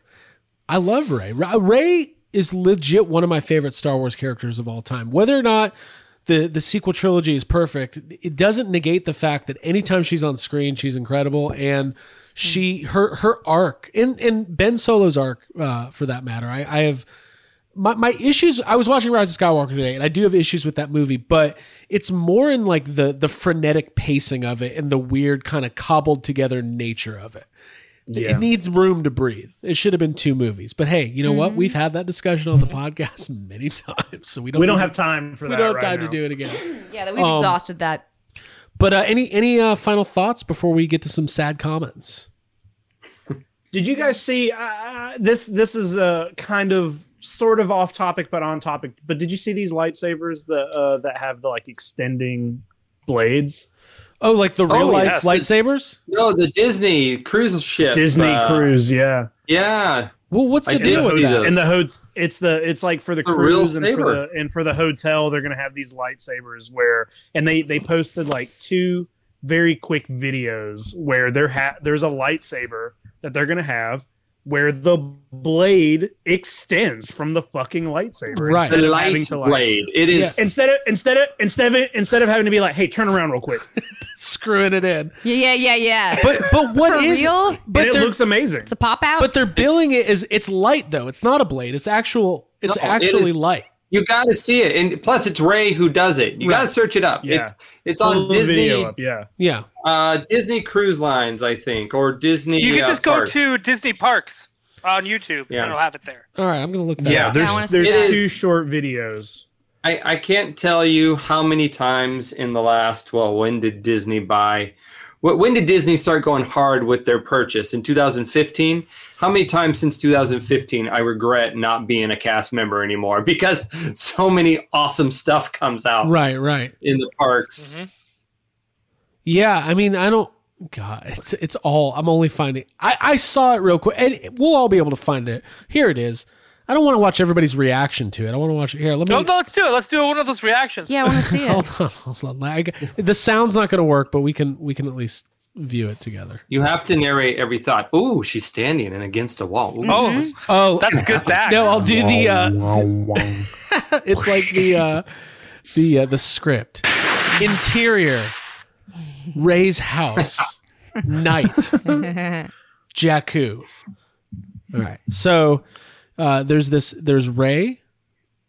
I love Rey. Rey is legit one of my favorite Star Wars characters of all time. Whether or not the the sequel trilogy is perfect, it doesn't negate the fact that anytime she's on screen, she's incredible and she her her arc and and Ben Solo's arc uh, for that matter. I, I have my, my issues I was watching Rise of Skywalker today and I do have issues with that movie, but it's more in like the the frenetic pacing of it and the weird kind of cobbled together nature of it. Yeah. It needs room to breathe. It should have been two movies. But hey, you know what? We've had that discussion on the podcast many times, so we don't we don't have time for we that. We don't have right time now. to do it again. Yeah, that we've Um, exhausted that. But uh, any any uh, final thoughts before we get to some sad comments? Did you guys see uh, this? This is a kind of sort of off topic, but on topic. But did you see these lightsabers that uh, that have the like extending blades? Oh, like the real Oh, life yes. lightsabers? No, the Disney cruise ship. Disney uh, cruise, yeah. Yeah, Well, what's the did deal with that? those. And the hotel, it's the it's like for the The cruise and for the and for the hotel they're gonna have these lightsabers where and they they posted like two very quick videos where there ha- there's a lightsaber that they're gonna have where the blade extends from the fucking lightsaber Right. instead the of having light to like blade. It is. instead of instead of instead of instead of having to be like hey turn around real quick Screwing it in. Yeah, yeah, yeah, yeah. But but what For is real? but But it looks amazing It's a pop out. but they're billing it as it's light though. It's not a blade. It's actual. It's No, actually is- light. You got to see it, and plus it's Rey who does it. You got to search it up. Yeah. It's it's Pull on Disney video up, yeah Yeah. uh, Disney Cruise Lines, I think, or Disney. You can uh, just go Parks. to Disney Parks on YouTube Yeah. and it'll have it there. All right, I'm gonna look that yeah up. there's I there's that. two short videos I, I can't tell you how many times in the last. Well, when did Disney buy? Wh- When did Disney start going hard with their purchase? In 2015. How many times since 2015 I regret not being a cast member anymore because so many awesome stuff comes out Right, right. in the parks. Mhm. Yeah, I mean, I don't. God, it's it's all. I'm only finding. I I saw it real quick, and we'll all be able to find it. Here it is. I don't want to watch everybody's reaction to it. I want to watch it here. Let me. No, no, let's do it. Let's do one of those reactions. Yeah, I want to see it. Hold on, hold on. I, the sound's not going to work, but we can we can at least view it together. You have to narrate every thought. Ooh, she's standing and against a wall. Ooh. Oh, Oh, that's good back. no, I'll do the. Uh, it's like the uh, the uh, the script. Interior, Rey's house, night, Jakku. All right, so uh, there's this. There's Rey.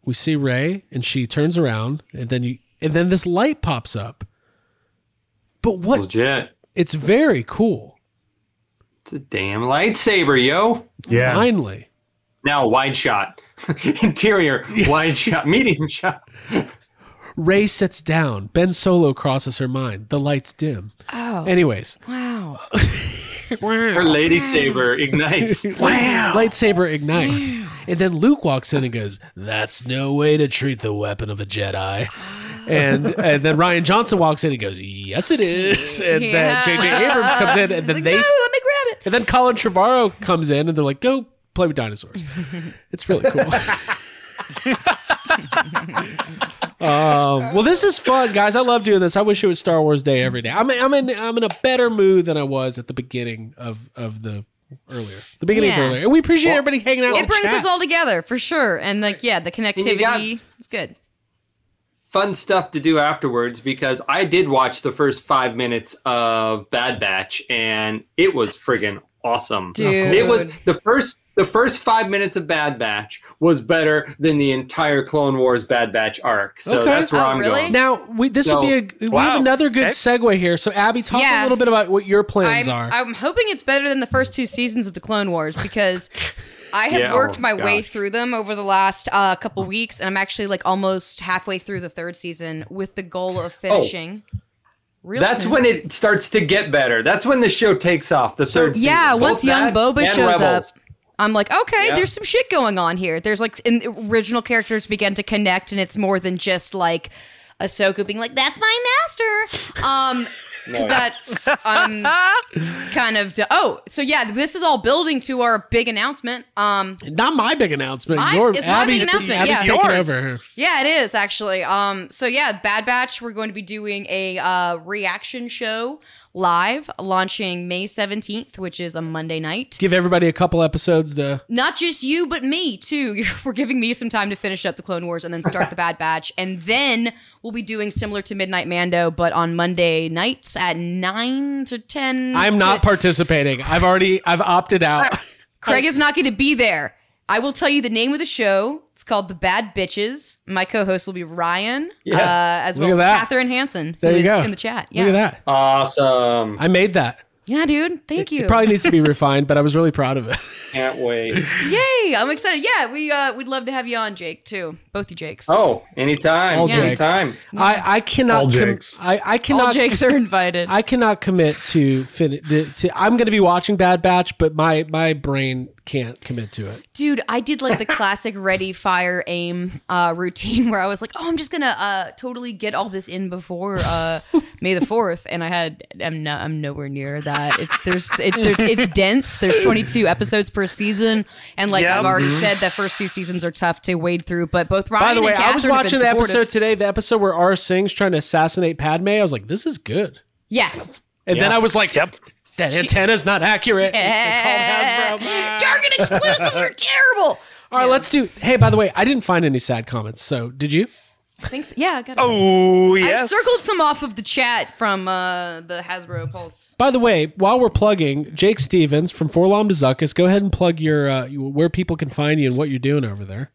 We see Rey, and she turns around, and then you, and then this light pops up. But what? Legit. It's very cool. It's a damn lightsaber, yo. Yeah. Finally, Now wide shot. Interior, wide shot, medium shot. Rey sits down. Ben Solo crosses her mind. The lights dim. Oh, Anyways, wow. Her lady saber ignites. Light- lightsaber ignites, and then Luke walks in and goes, "That's no way to treat the weapon of a Jedi." And and then Rian Johnson walks in and goes, "Yes, it is." And then J.J. Abrams comes in, and He's then like, they, no, let me grab it. and then Colin Trevorrow comes in, and they're like, "Go play with dinosaurs." It's really cool. um, well, this is fun, guys. I love doing this. I wish it was Star Wars Day every day. I'm I'm in I'm in a better mood than I was at the beginning of of the earlier, the beginning Yeah. of earlier, and we appreciate everybody hanging out. It brings chat. us all together for sure, and like yeah, the connectivity is good. Fun stuff to do afterwards because I did watch the first five minutes of Bad Batch and it was friggin' awesome. Dude. It was the first the first five minutes of Bad Batch was better than the entire Clone Wars Bad Batch arc. So Okay. that's where Oh, I'm really? going. Now we this So- would be a we Wow. have another good Okay. segue here. So Abby, talk a little bit about what your plans I'm, are. I'm hoping it's better than the first two seasons of the Clone Wars because I have Yeah, worked oh, my way through them over the last uh, couple weeks, and I'm actually like almost halfway through the third season with the goal of finishing. real Oh. That's soon. when it starts to get better. That's when the show takes off. The third season. yeah, Both once young Boba shows Rebels. up, I'm like, okay, Yeah. there's some shit going on here. There's like, and original characters begin to connect, and it's more than just like Ahsoka being like, "That's my master." Um, because that's um kind of oh, so yeah, this is all building to our big announcement. Um, Not my big announcement. Mine- Your it's my big announcement, Abby's yeah. taking Yours. over. Yeah, it is actually. Um, so yeah, Bad Batch. We're going to be doing a uh, reaction show live, launching May seventeenth, which is a Monday night. Give everybody a couple episodes to. Not just you, but me too. We're giving me some time to finish up the Clone Wars and then start the Bad Batch, and then we'll be doing similar to Midnight Mando, but on Monday nights at nine to ten. I'm not participating. I've already I've opted out. Craig is not going to be there. I will tell you the name of the show. It's called The Bad Bitches. My co-host will be Ryan, Yes. uh, as Look well as that. Catherine Hansen, There who you is go. in the chat. Yeah. Look at that. Awesome. I made that. Yeah, dude. Thank you. It probably needs to be refined, but I was really proud of it. Can't wait. Yay! I'm excited. Yeah, we uh, we'd love to have you on, Jake, too. Both you Jakes. Oh, anytime. All Jakes. anytime. I I cannot. All com- Jakes. I I All cannot. Jakes are invited. I cannot commit to fin- to, to I'm going to be watching Bad Batch, but my my brain can't commit to it. Dude, I did like the classic ready, fire, aim uh, routine where I was like, oh, I'm just gonna uh, totally get all this in before uh, May the Fourth, and I had I'm no, I'm nowhere near that. It's there's it, there, it's dense. There's 22 episodes per season, and like Yeah. I've already said, that first two seasons are tough to wade through. But both Ryan By the way, and I was Catherine have watching the episode today, the episode where Aurra Sing's trying to assassinate Padme. I was like, this is good. Yeah. And then I was like, Yep. That antenna's not accurate. They called Hasbro back. Target exclusives are terrible. All right, let's do. Hey, by the way, I didn't find any sad comments. So did you? Thanks. Yeah, I got it. Oh I circled some off of the chat from uh, the Hasbro Pulse. By the way, while we're plugging, Jake Stevens from Forlom to Zuckus, go ahead and plug your uh, where people can find you and what you're doing over there.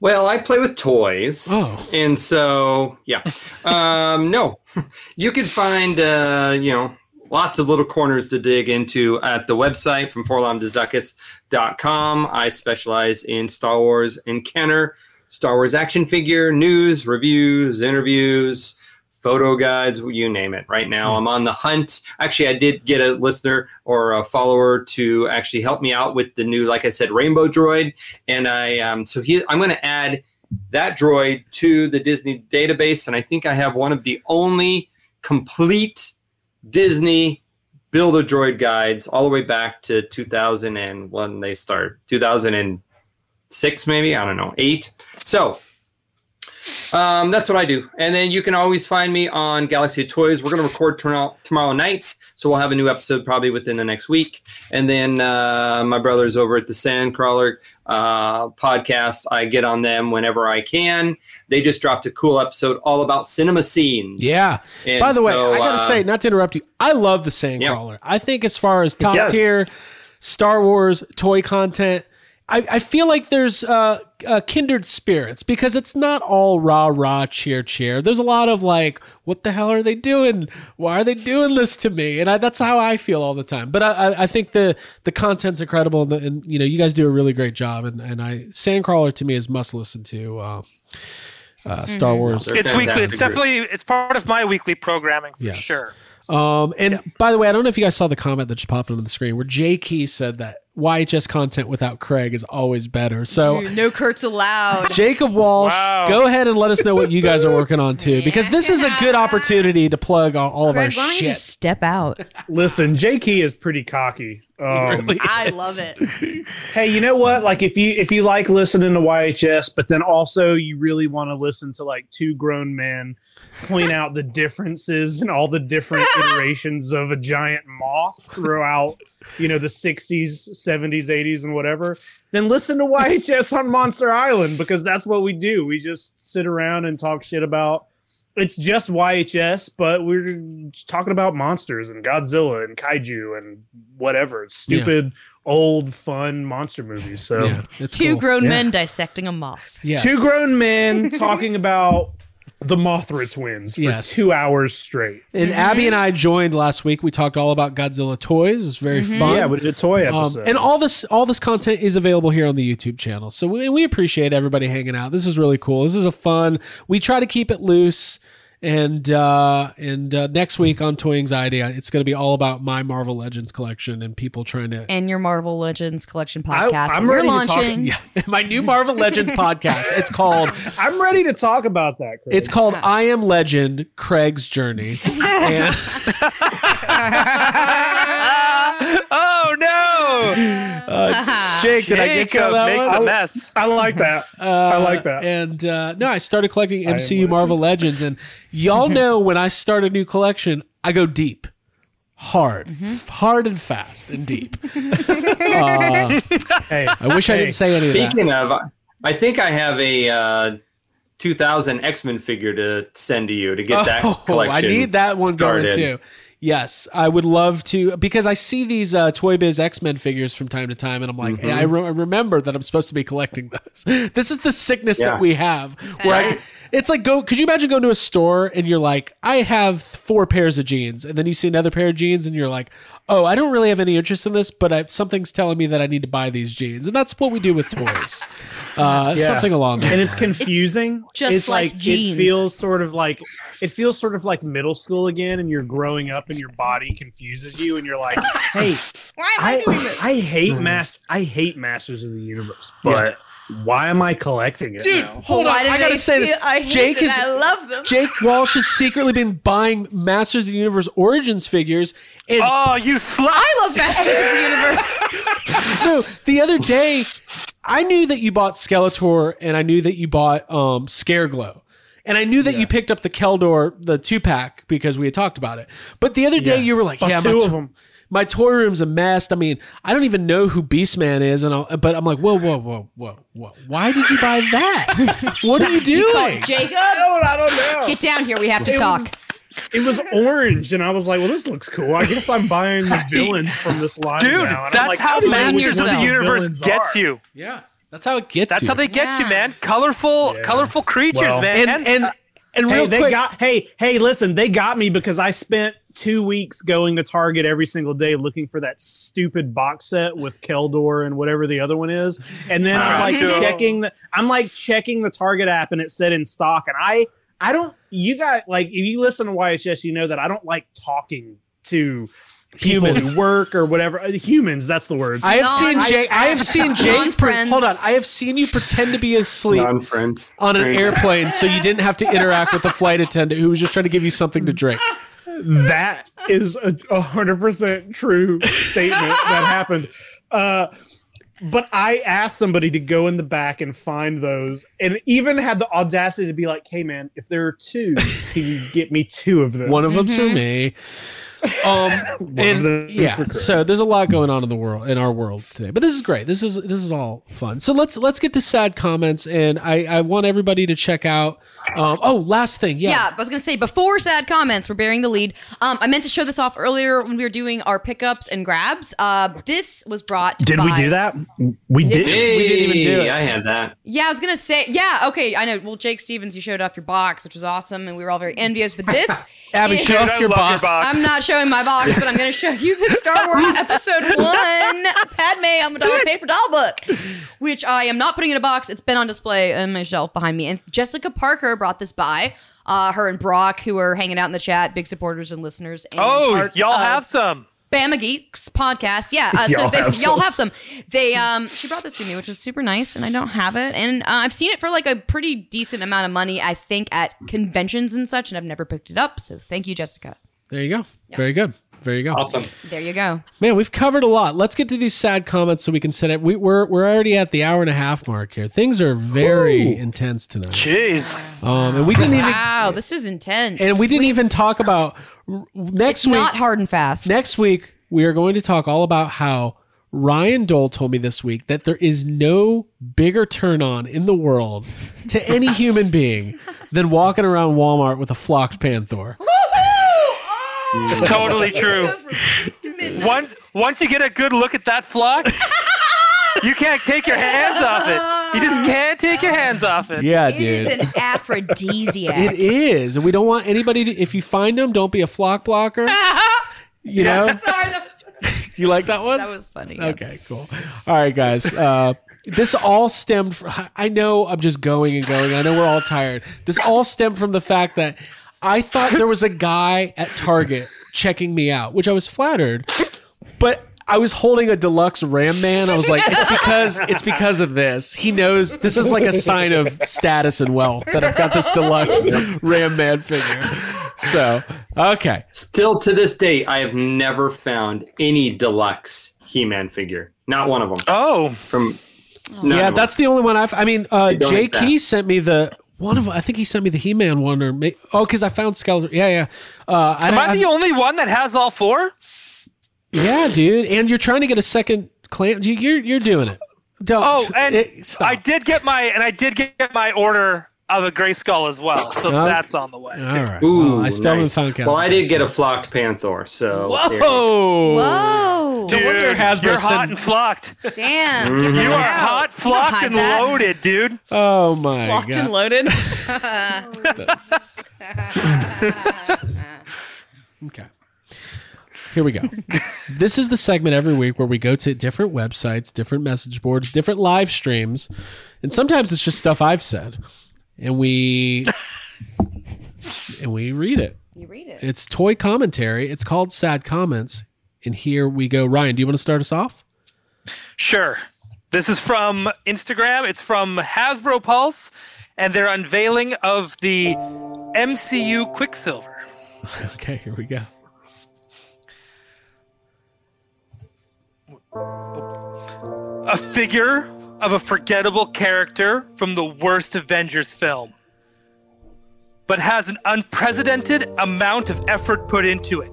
Well, I play with toys. Oh. And so, yeah. Um, no, you can find, uh, you know, lots of little corners to dig into at the website from forlomdezuckus.com. I specialize in Star Wars and Kenner, Star Wars action figure, news, reviews, interviews, photo guides, you name it. Right now, I'm on the hunt. Actually, I did get a listener or a follower to actually help me out with the new, like I said, Rainbow Droid, and I um, so he, I'm going to add that droid to the Disney database, and I think I have one of the only complete Disney Build a Droid guides all the way back to 2000 and when they start 2006 maybe I don't know eight. So um, that's what I do. And then you can always find me on Galaxy of Toys. We're going to record tomorrow, tomorrow night. So we'll have a new episode probably within the next week. And then uh, my brother's over at the Sandcrawler uh, podcast. I get on them whenever I can. They just dropped a cool episode all about cinema scenes. Yeah. And By the way, so, I gotta uh, say, not to interrupt you, I love the Sandcrawler. I think as far as top Yes. tier Star Wars toy content, I, I feel like there's uh, uh, kindred spirits because it's not all rah rah cheer cheer. There's a lot of like, what the hell are they doing? Why are they doing this to me? And I, that's how I feel all the time. But I, I, I think the the content's incredible, and, the, and you know, you guys do a really great job. And and I Sandcrawler to me is must listen to. Uh, uh, Star Wars. They're It's weekly. It's definitely it's part of my weekly programming for Yes. sure. Um, and by the way, I don't know if you guys saw the comment that just popped on the screen where Jay Key said that YHS content without Craig is always better. So Dude, no Kurtz allowed. Jacob Walsh, Wow. go ahead and let us know what you guys are working on too, because this is a good opportunity to plug all, all of our Greg, why don't you shit. just step out? Listen, J Key is pretty cocky. Um, really I love it. hey, you know what? Like if you if you like listening to YHS, but then also you really want to listen to like two grown men point out the differences and all the different iterations of a giant moth throughout, you know, the 60s, 70s, 80s, and whatever, then listen to YHS on Monster Island because that's what we do. We just sit around and talk shit about it's just YHS, but we're talking about monsters and Godzilla and kaiju and whatever stupid old fun monster movies. So Yeah, it's Two cool. grown Yeah. men dissecting a moth. Yes. two grown men talking about the Mothra twins for Yes. two hours straight. And Abby and I joined last week. We talked all about Godzilla toys. It was very fun. Yeah, we did a toy Um, episode. and all this all this content is available here on the YouTube channel. So we, we appreciate everybody hanging out. This is really cool. This is a fun. We try to keep it loose. And uh, and uh, next week on Toy Anxiety, it's going to be all about my Marvel Legends collection and people trying to. And your Marvel Legends collection podcast. I'm that you're ready to talk- Yeah, my new Marvel Legends podcast. It's called I'm ready to talk about that. Chris. it's called I Am Legend: Craig's Journey. and oh no! uh, Jake, did I get you on that makes one? a mess. I like that. I like that. And uh, no, I started collecting MCU Marvel Legends, and y'all know when I start a new collection, I go deep, hard, Mm-hmm. hard and fast and deep. uh, Hey, I wish I didn't say any of that. Speaking of, I think I have a uh, 2000 X Men figure to send to you to get that Oh, collection. I need that one started. going too. Yes, I would love to because I see these uh, Toy Biz X Men figures from time to time, and I'm like, hey, I, re- I remember that I'm supposed to be collecting those. this is the sickness Yeah. that we have. Where I, it's like, go. Could you imagine going to a store and you're like, I have four pairs of jeans, and then you see another pair of jeans, and you're like, oh, I don't really have any interest in this, but I, something's telling me that I need to buy these jeans, and that's what we do with toys. Uh, Yeah. Something along those and it's confusing. just it's like it jeans. feels sort of like it feels sort of like middle school again, and you're growing up, and your body confuses you, and you're like, "Hey, I I hate master I hate Masters of the Universe, but why am I collecting it, Dude, now? hold on. Why do I gotta say this. I hate Jake that is I love them. Jake Walsh has secretly been buying Masters of the Universe Origins figures. And Oh, you slut! I love Masters of the Universe. no, the other day, I knew that you bought Skeletor and I knew that you bought um, Scareglow. And I knew that you picked up the Keldor, the two pack, because we had talked about it. But the other day, Yeah. you were like, Bought "Yeah, two my, of to- 'em. My toy room's a mess." I mean, I don't even know who Beastman is, and I'll, but I'm like, "Whoa, whoa, whoa, whoa, whoa! Why did you buy that? what are you doing?" Jacob, I don't know. get down here. We have to It talk. was- It was orange, and I was like, "Well, this looks cool. I guess I'm buying the villains from this line Dude, now." And that's like, how "I don't know which Masters of the. Universe gets are." you. yeah, that's how it gets you. That's you. how they get you, man. Colorful, Yeah. colorful creatures, Well- man. and and and Hey, real they quick, got. Hey, hey, listen, they got me because I spent two weeks going to Target every single day looking for that stupid box set with Keldor and whatever the other one is, and then I'm like Cool. checking the. I'm like checking the Target app, and it said in stock, and I. I don't. You got like if you listen to YHS, you know that I don't like talking to people Humans. who work or whatever. Uh, Humans, that's the word. I have Non- seen Jake. I have seen Jake. Pre- hold on, I have seen you pretend to be asleep Non friends. on an airplane, so you didn't have to interact with the flight attendant who was just trying to give you something to drink. That is a a hundred percent true statement that happened. Uh, but I asked somebody to go in the back and find those, and even had the audacity to be like, "Hey, man, if there are two, can you get me two of them?" One of them to me. Um, and yeah, so there's a lot going on in the world in our worlds today, but this is great. This is this is all fun. So let's let's get to sad comments, and I I want everybody to check out. Um, oh, last thing, yeah, Yeah, I was gonna say before sad comments, we're bearing the lead. Um, I meant to show this off earlier when we were doing our pickups and grabs. Uh, this was brought. Did we do that? We Did did. we? Hey, We didn't even do it. I had that. Yeah, I was gonna say. Yeah, okay, I know. Well, Jake Stevens, you showed off your box, which was awesome, and we were all very envious. But this, Abby, is- show off I your love box. your box. I'm not showing my box, but I'm going to show you the Star Wars Episode One Padme Amidala paper doll book, which I am not putting in a box. It's been on display on my shelf behind me. And Jessica Parker brought this by. Uh, her and Brock, who are hanging out in the chat, big supporters and listeners. And Oh, y'all have some. Bama Geeks podcast. Yeah, uh, so Y'all they, have y'all some. have some. They um, she brought this to me, which was super nice, and I don't have it, and uh, I've seen it for like a pretty decent amount of money, I think, at conventions and such, and I've never picked it up. So thank you, Jessica. There you go. Very good. There you go. Awesome. There you go. Man, we've covered a lot. Let's get to these sad comments so we can set it. We, we're we're already at the hour and a half mark here. Things are very intense tonight. Jeez. Um, and we didn't even Wow, this is intense. and we didn't even talk about next It's week. not hard and fast. Next week we are going to talk all about how Ryan Dole told me this week that there is no bigger turn on in the world to any human being than walking around Walmart with a flocked panther. It's totally true. Once once you get a good look at that flock, you can't take your hands off it. You just can't take your hands off it. Yeah, It dude. is an aphrodisiac. It is. And we don't want anybody to, if you find them, don't be a flock blocker. You know? you like that one? that was funny. yeah. Okay, cool. All right, guys. Uh, this all stemmed from, I know I'm just going and going. I know we're all tired. This all stemmed from the fact that I thought there was a guy at Target checking me out, which I was flattered, but I was holding a deluxe Ram Man. I was like, it's because it's because of this. He knows this is like a sign of status and wealth that I've got this deluxe Ram Man figure. So, okay. Still to this day, I have never found any deluxe He-Man figure. Not one of them. Oh, From yeah, that's the only one I've. I mean, uh, They Jay. Key sent me the one of. Them I think he sent me the He Man one, or may, oh, because I found Skeletor. Yeah, yeah. Uh, I, am I I- the only one that has all four? yeah, dude. And you're trying to get a second clan. you- You're you're doing it. Don't. Oh, and it- stop. I did get my and I did get my order of a gray skull as well. So Oh. that's on the way. All too. right. Ooh, well, I still nice. haven't found. Well, I did get a flocked panther, so there you go. Whoa. Whoa. Dude, wonder Hasbro you're sent- hot and flocked. Damn. Get that You are out. hot, Don't flocked, hide and that. loaded, dude. Oh my Locked god. and loaded. Okay. Here we go. this is the segment every week where we go to different websites, different message boards, different live streams, and sometimes it's just stuff I've said, and we and we read it. you read it. It's toy commentary. It's called Sad Comments, and here we go. Ryan, do you want to start us off? Sure. This is from Instagram. It's from Hasbro Pulse, and their unveiling of the MCU Quicksilver. Okay, here we go. A figure of a forgettable character from the worst Avengers film, but has an unprecedented amount of effort put into it.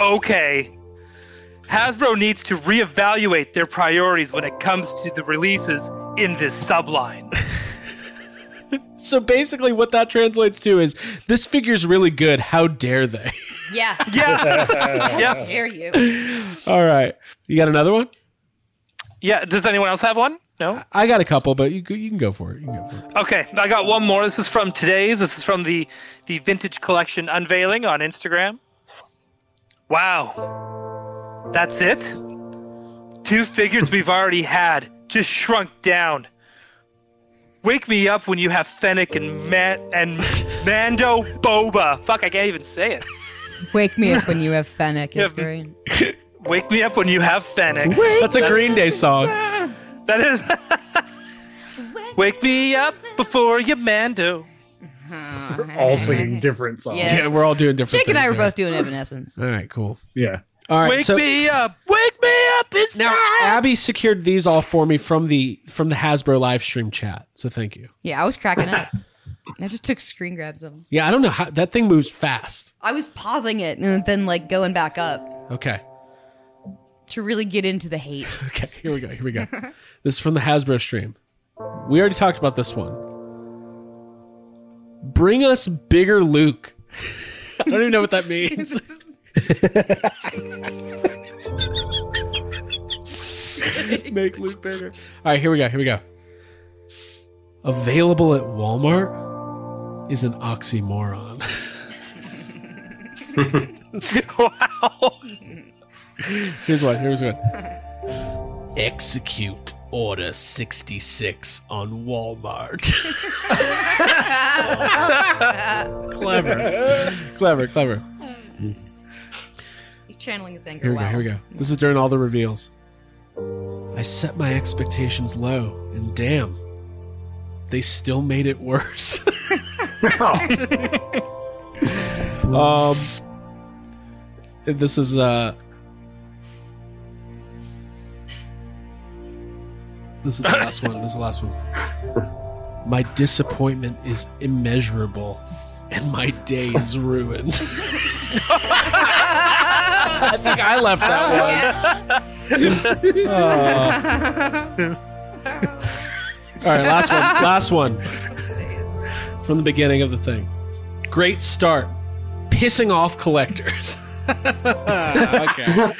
Okay. Hasbro needs to reevaluate their priorities when it comes to the releases in this subline. So basically, what that translates to is this figure's really good. How dare they? Yeah. Yeah. How yeah. dare you? All right, you got another one? Yeah. Does anyone else have one? No? I got a couple, but you you can go for it. You can go for it. Okay, I got one more. This is from today's. This is from the the vintage collection unveiling on Instagram. Wow. That's it? Two figures we've already had, just shrunk down. Wake me up when you have Fennec and Man and Mando Boba. Fuck, I can't even say it. Wake me up when you have Fennec. It's Yeah. great. Wake me up when you have Fennec. That's a Green Day song. That is. Wake me up before you Mando. We're all singing different songs. Yes. Yeah, we're all doing different songs. Jake and I things were there. both doing Evanescence. All right, cool. Yeah. All right, Wake so me up, wake me up inside. now Abby secured these all for me from the from the Hasbro live stream chat. So thank you. Yeah, I was cracking up. I just took screen grabs of them. Yeah, I don't know how that thing moves fast. I was pausing it and then like going back up Okay. to really get into the hate. Okay, here we go. Here we go. this is from the Hasbro stream. We already talked about this one. Bring us bigger Luke. I don't even know what that means. Make Luke bigger. All right, here we go. Here we go. Available at Walmart is an oxymoron. wow. Here's one. Here's one. Execute Order 66 on Walmart. clever. Clever, clever. Channeling his anger. Here we go. Here we go. This is during all the reveals. I set my expectations low, and damn, they still made it worse. um, this is uh, this is the last one. This is the last one. My disappointment is immeasurable, and my day is ruined. I think I left that one. Oh. All right, last one. Last one. From the beginning of the thing. Great start. Pissing off collectors. okay.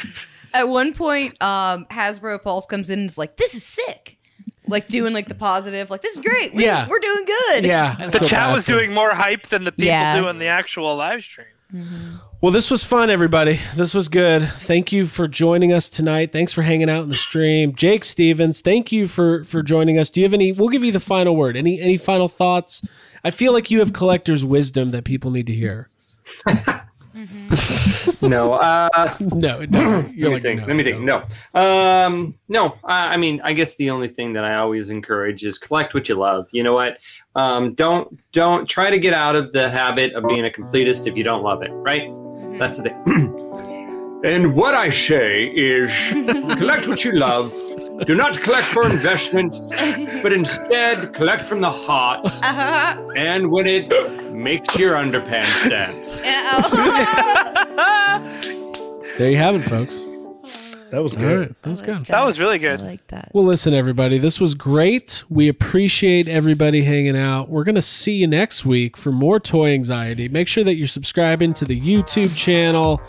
At one point, um, Hasbro Pulse comes in and is like, "This is sick," like doing like the positive, like, "This is great. We're, Yeah. we're doing good." Yeah. The feel chat was doing more hype than the people Yeah. doing the actual live stream. Mm-hmm. Well, this was fun, everybody. This was good. Thank you for joining us tonight. Thanks for hanging out in the stream. Jake Stevens, thank you for for joining us. Do you have any? We'll give you the final word. Any any final thoughts? I feel like you have collector's wisdom that people need to hear. no, uh, No, no. You're let me like think. no, let me think. No, um, no. Uh, I mean, I guess the only thing that I always encourage is collect what you love. You know what? Um, don't don't try to get out of the habit of being a completist if you don't love it. Right? That's the thing. and what I say is, collect what you love. Do not collect for investment, but instead collect from the heart. Uh-huh. And when it makes your underpants dance. There you have it, folks. That was All good. right, that was good. That was really good. I like that. Well, listen, everybody, this was great. We appreciate everybody hanging out. We're going to see you next week for more toy anxiety. Make sure that you're subscribing to the YouTube channel.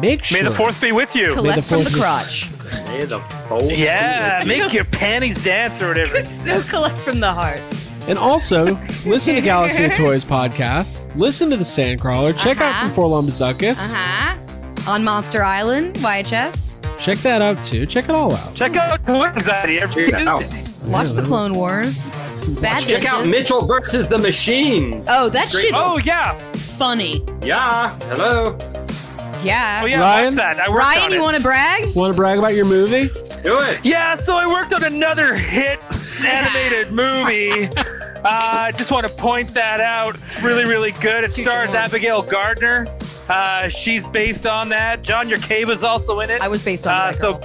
Make sure. May the fourth be with you. Collect from the crotch. May the fourth Yeah, make your panties dance or whatever. No, collect from the heart. And also, listen to Galaxy of Toys podcast. Listen to the Sandcrawler. Check out Uh-huh. from Forlorn Bazookas. Uh huh. On Monster Island, YHS. Check that out too. Check it all out. Check out Toy Anxiety every Check it out. Tuesday. Watch the Clone Wars. Bad Check out Bitches. Mitchell versus the Machines. Oh, that Great- shit's Oh yeah, funny. Yeah. Hello. Yeah. oh yeah. Ryan? Watch that. I worked Ryan, on you it. want to brag? Want to brag about your movie? Do it. Yeah, so I worked on another hit animated movie. I uh, just want to point that out. It's really, really good. It stars Abigail Gardner. Uh, she's based on that. John Yerkaba's also in it. I was based on Uh, that so,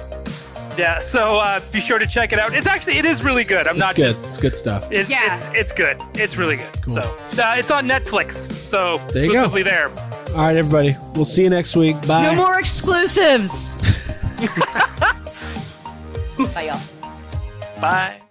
yeah, so uh, be sure to check it out. It's actually, it is really good. I'm It's not good. just. It's good stuff. It's, Yeah. it's, it's good. It's really good. Cool. So uh, it's on Netflix. So There you go. exclusively there. All right, everybody. We'll see you next week. Bye. No more exclusives. Bye, y'all. Bye.